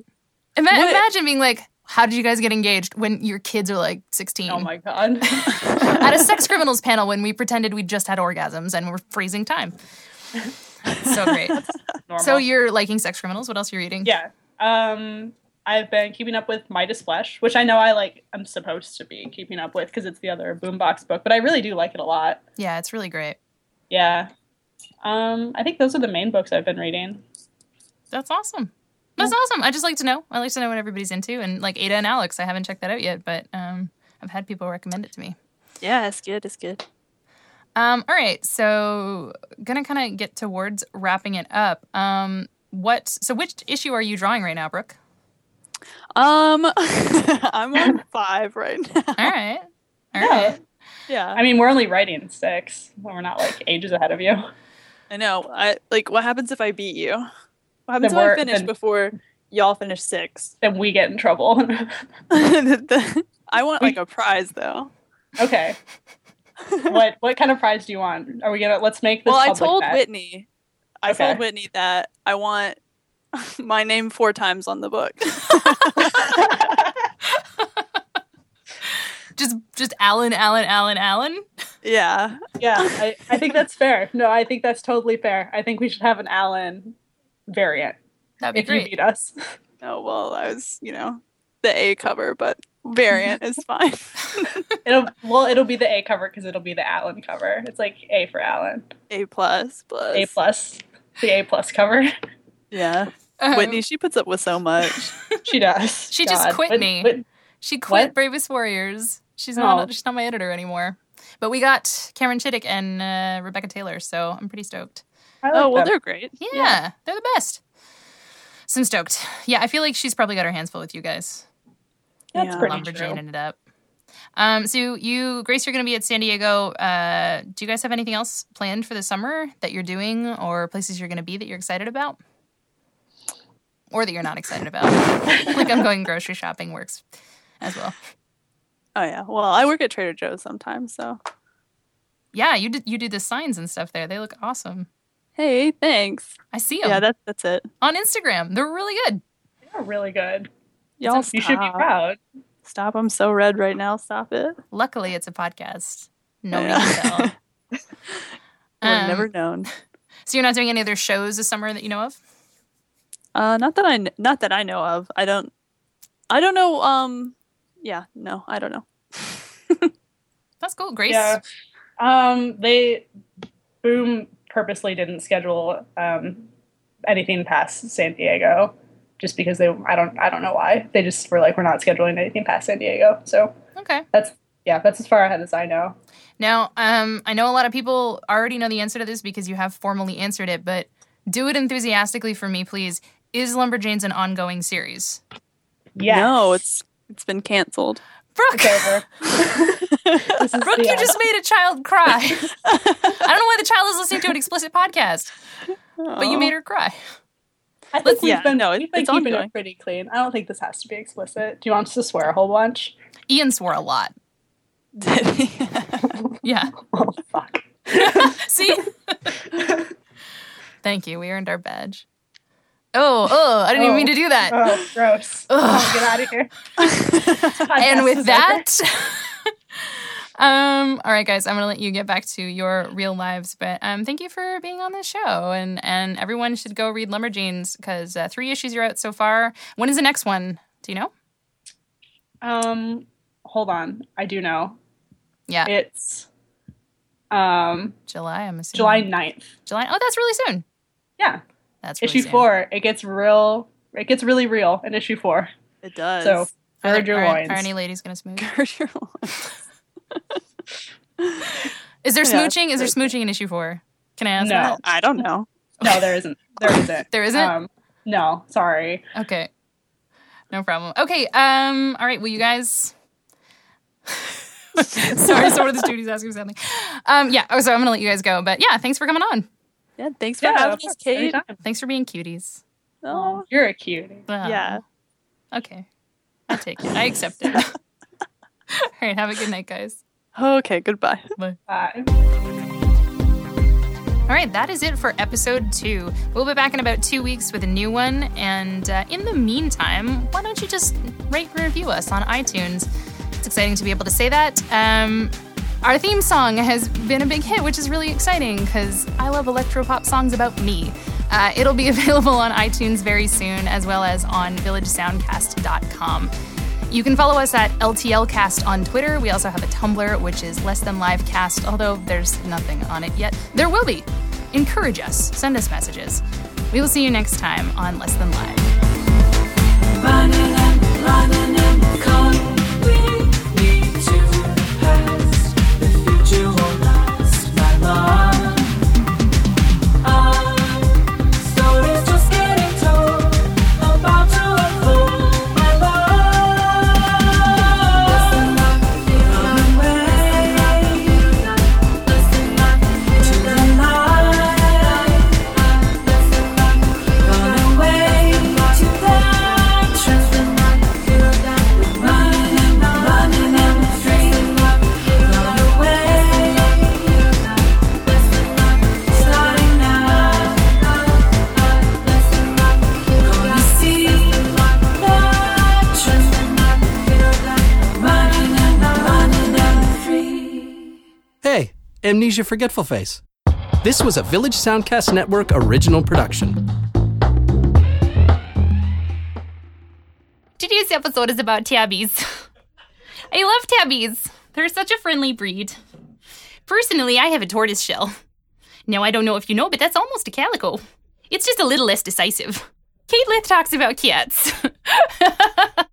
Imagine being like, how did you guys get engaged when your kids are like 16? oh my god. At a sex criminals panel when we pretended we just had orgasms and we're freezing time. So great. Normal. So you're liking sex criminals. What else are you reading? Yeah. Um, I've been keeping up with Midas Flesh, which I know I like. I'm supposed to be keeping up with because it's the other Boombox book, but I really do like it a lot. Yeah, it's really great. Yeah. Um, I think those are the main books I've been reading. That's awesome. That's awesome. I just like to know. I like to know what everybody's into. And like Ada and Alex, I haven't checked that out yet, but um, I've had people recommend it to me. Yeah, it's good. It's good. Um, all right, so gonna kind of get towards wrapping it up. Um, what? So which issue are you drawing right now, Brooke? Um, I'm on five right now. All right, all Yeah. right. Yeah, I mean, we're only writing six. We're not like ages ahead of you. I know. I like. What happens if I beat you? What happens Then if I we're- finish then- before y'all finish six? Then we get in trouble. I want like a prize though. okay. what what kind of prize do you want? Are we gonna let's make this? well, I told bet. Whitney. I Okay. told Whitney that I want my name four times on the book. Just, just Allen, Allen, Allen, Allen. yeah. yeah, I, I think that's fair. No, I think that's totally fair. I think we should have an Allen variant That'd be if you great. beat us. Oh well, I was you know the A cover, but variant is fine. It'll well, it'll be the A cover because it'll be the Allen cover. It's like A for Allen. A plus plus. A plus, the A plus cover. Yeah. Um, Whitney, she puts up with so much. She does. She just quit Whit- me. Whit- She quit What? Bravest Warriors. She's not. Oh. She's not my editor anymore. But we got Cameron Chittock and uh, Rebecca Taylor, so I'm pretty stoked. I like oh well, them. they're great. Yeah, they're the best. So I'm stoked. Yeah, I feel like she's probably got her hands full with you guys. That's Yeah. pretty true. Lumberjaning it up. Um, so you, Grace, you're going to be at San Diego. Uh, do you guys have anything else planned for the summer that you're doing, or places you're going to be that you're excited about, or that you're not excited about? like I'm going grocery shopping works as well. Oh yeah. Well, I work at Trader Joe's sometimes, so Yeah, you did. You do the signs and stuff there. They look awesome. Hey, thanks. I see them Yeah, that's that's it. on Instagram. They're really good. They're really good. Y'all It's You should be proud. Stop. I'm so red right now. Stop it. Luckily, it's a podcast. No Yeah. one can tell. I've Um, never known. So you're not doing any other shows this summer that you know of? Uh, not that I kn- not that I know of. I don't. I don't know. Um, yeah, no, I don't know. That's cool. Grace. Yeah. Um, they Boom purposely didn't schedule um, anything past San Diego, just because they I don't I don't know why they just were like we're not scheduling anything past San Diego. So Okay. that's yeah that's as far ahead as I know. Now, um, I know a lot of people already know the answer to this because you have formally answered it, but do it enthusiastically for me, please. Is Lumberjanes an ongoing series? Yeah. No, it's it's been canceled. Brooke, It's over. Brooke, you end. just made a child cry. I don't know why the child is listening to an explicit podcast, but you made her cry. I think we've yeah, been, no, we've it's- been it's keeping ongoing. it pretty clean. I don't think this has to be explicit. Do you want us to swear a whole bunch? Ian swore a lot. Did he? yeah. Oh fuck. See? Thank you. We earned our badge. Oh, oh, I didn't even Oh. mean to do that. Oh, gross. Oh, get out of here. and with that, um, all right, guys, I'm gonna let you get back to your real lives, but um, thank you for being on the show, and and everyone should go read Lumberjanes because uh, three issues are out so far. When is the next one? Do you know? Um, hold on. I do know. Yeah, It's um July. I'm assuming July 9th. July. Oh, that's really soon. Yeah. That's really issue soon. four. It gets real. It gets really real in issue four. It does. So Are, gird there, your are, loins. are any ladies gonna smooch? Gird your loins. Is there Yeah, smooching? Is there smooching in issue four? Can I ask No. that? I don't know. No, there isn't. There isn't. There isn't? Um, no, sorry. Okay. No problem. Okay. Um. All right. Well, you guys. Sorry, someone in the studio's asking something. Um. Yeah. Oh, so I'm gonna let you guys go. But yeah, thanks for coming on. Yeah, thanks for Yeah, having us, Kate. anytime. Thanks for being cuties. Oh, You're a cutie. Wow. yeah. Okay. I take it. I accept it. All right. Have a good night, guys. Okay, goodbye. Bye. Bye. All right, that is it for episode two. We'll be back in about two weeks with a new one. And uh, in the meantime, why don't you just rate and review us on iTunes? It's exciting to be able to say that. Um, our theme song has been a big hit, which is really exciting because I love electropop songs about me. Uh, it'll be available on iTunes very soon, as well as on villagesoundcast.com. You can follow us at LTLcast on Twitter. We also have a Tumblr, which is Less Than Live Cast, although there's nothing on it yet. There will be. Encourage us, send us messages. We will see you next time on Less Than Live. Running and running and Amnesia Forgetful Face. This was a Village Soundcast Network original production. Today's episode is about tabbies. I love tabbies. They're such a friendly breed. Personally, I have a tortoise shell. Now, I don't know if you know, but that's almost a calico. It's just a little less decisive. Kate Leth talks about cats.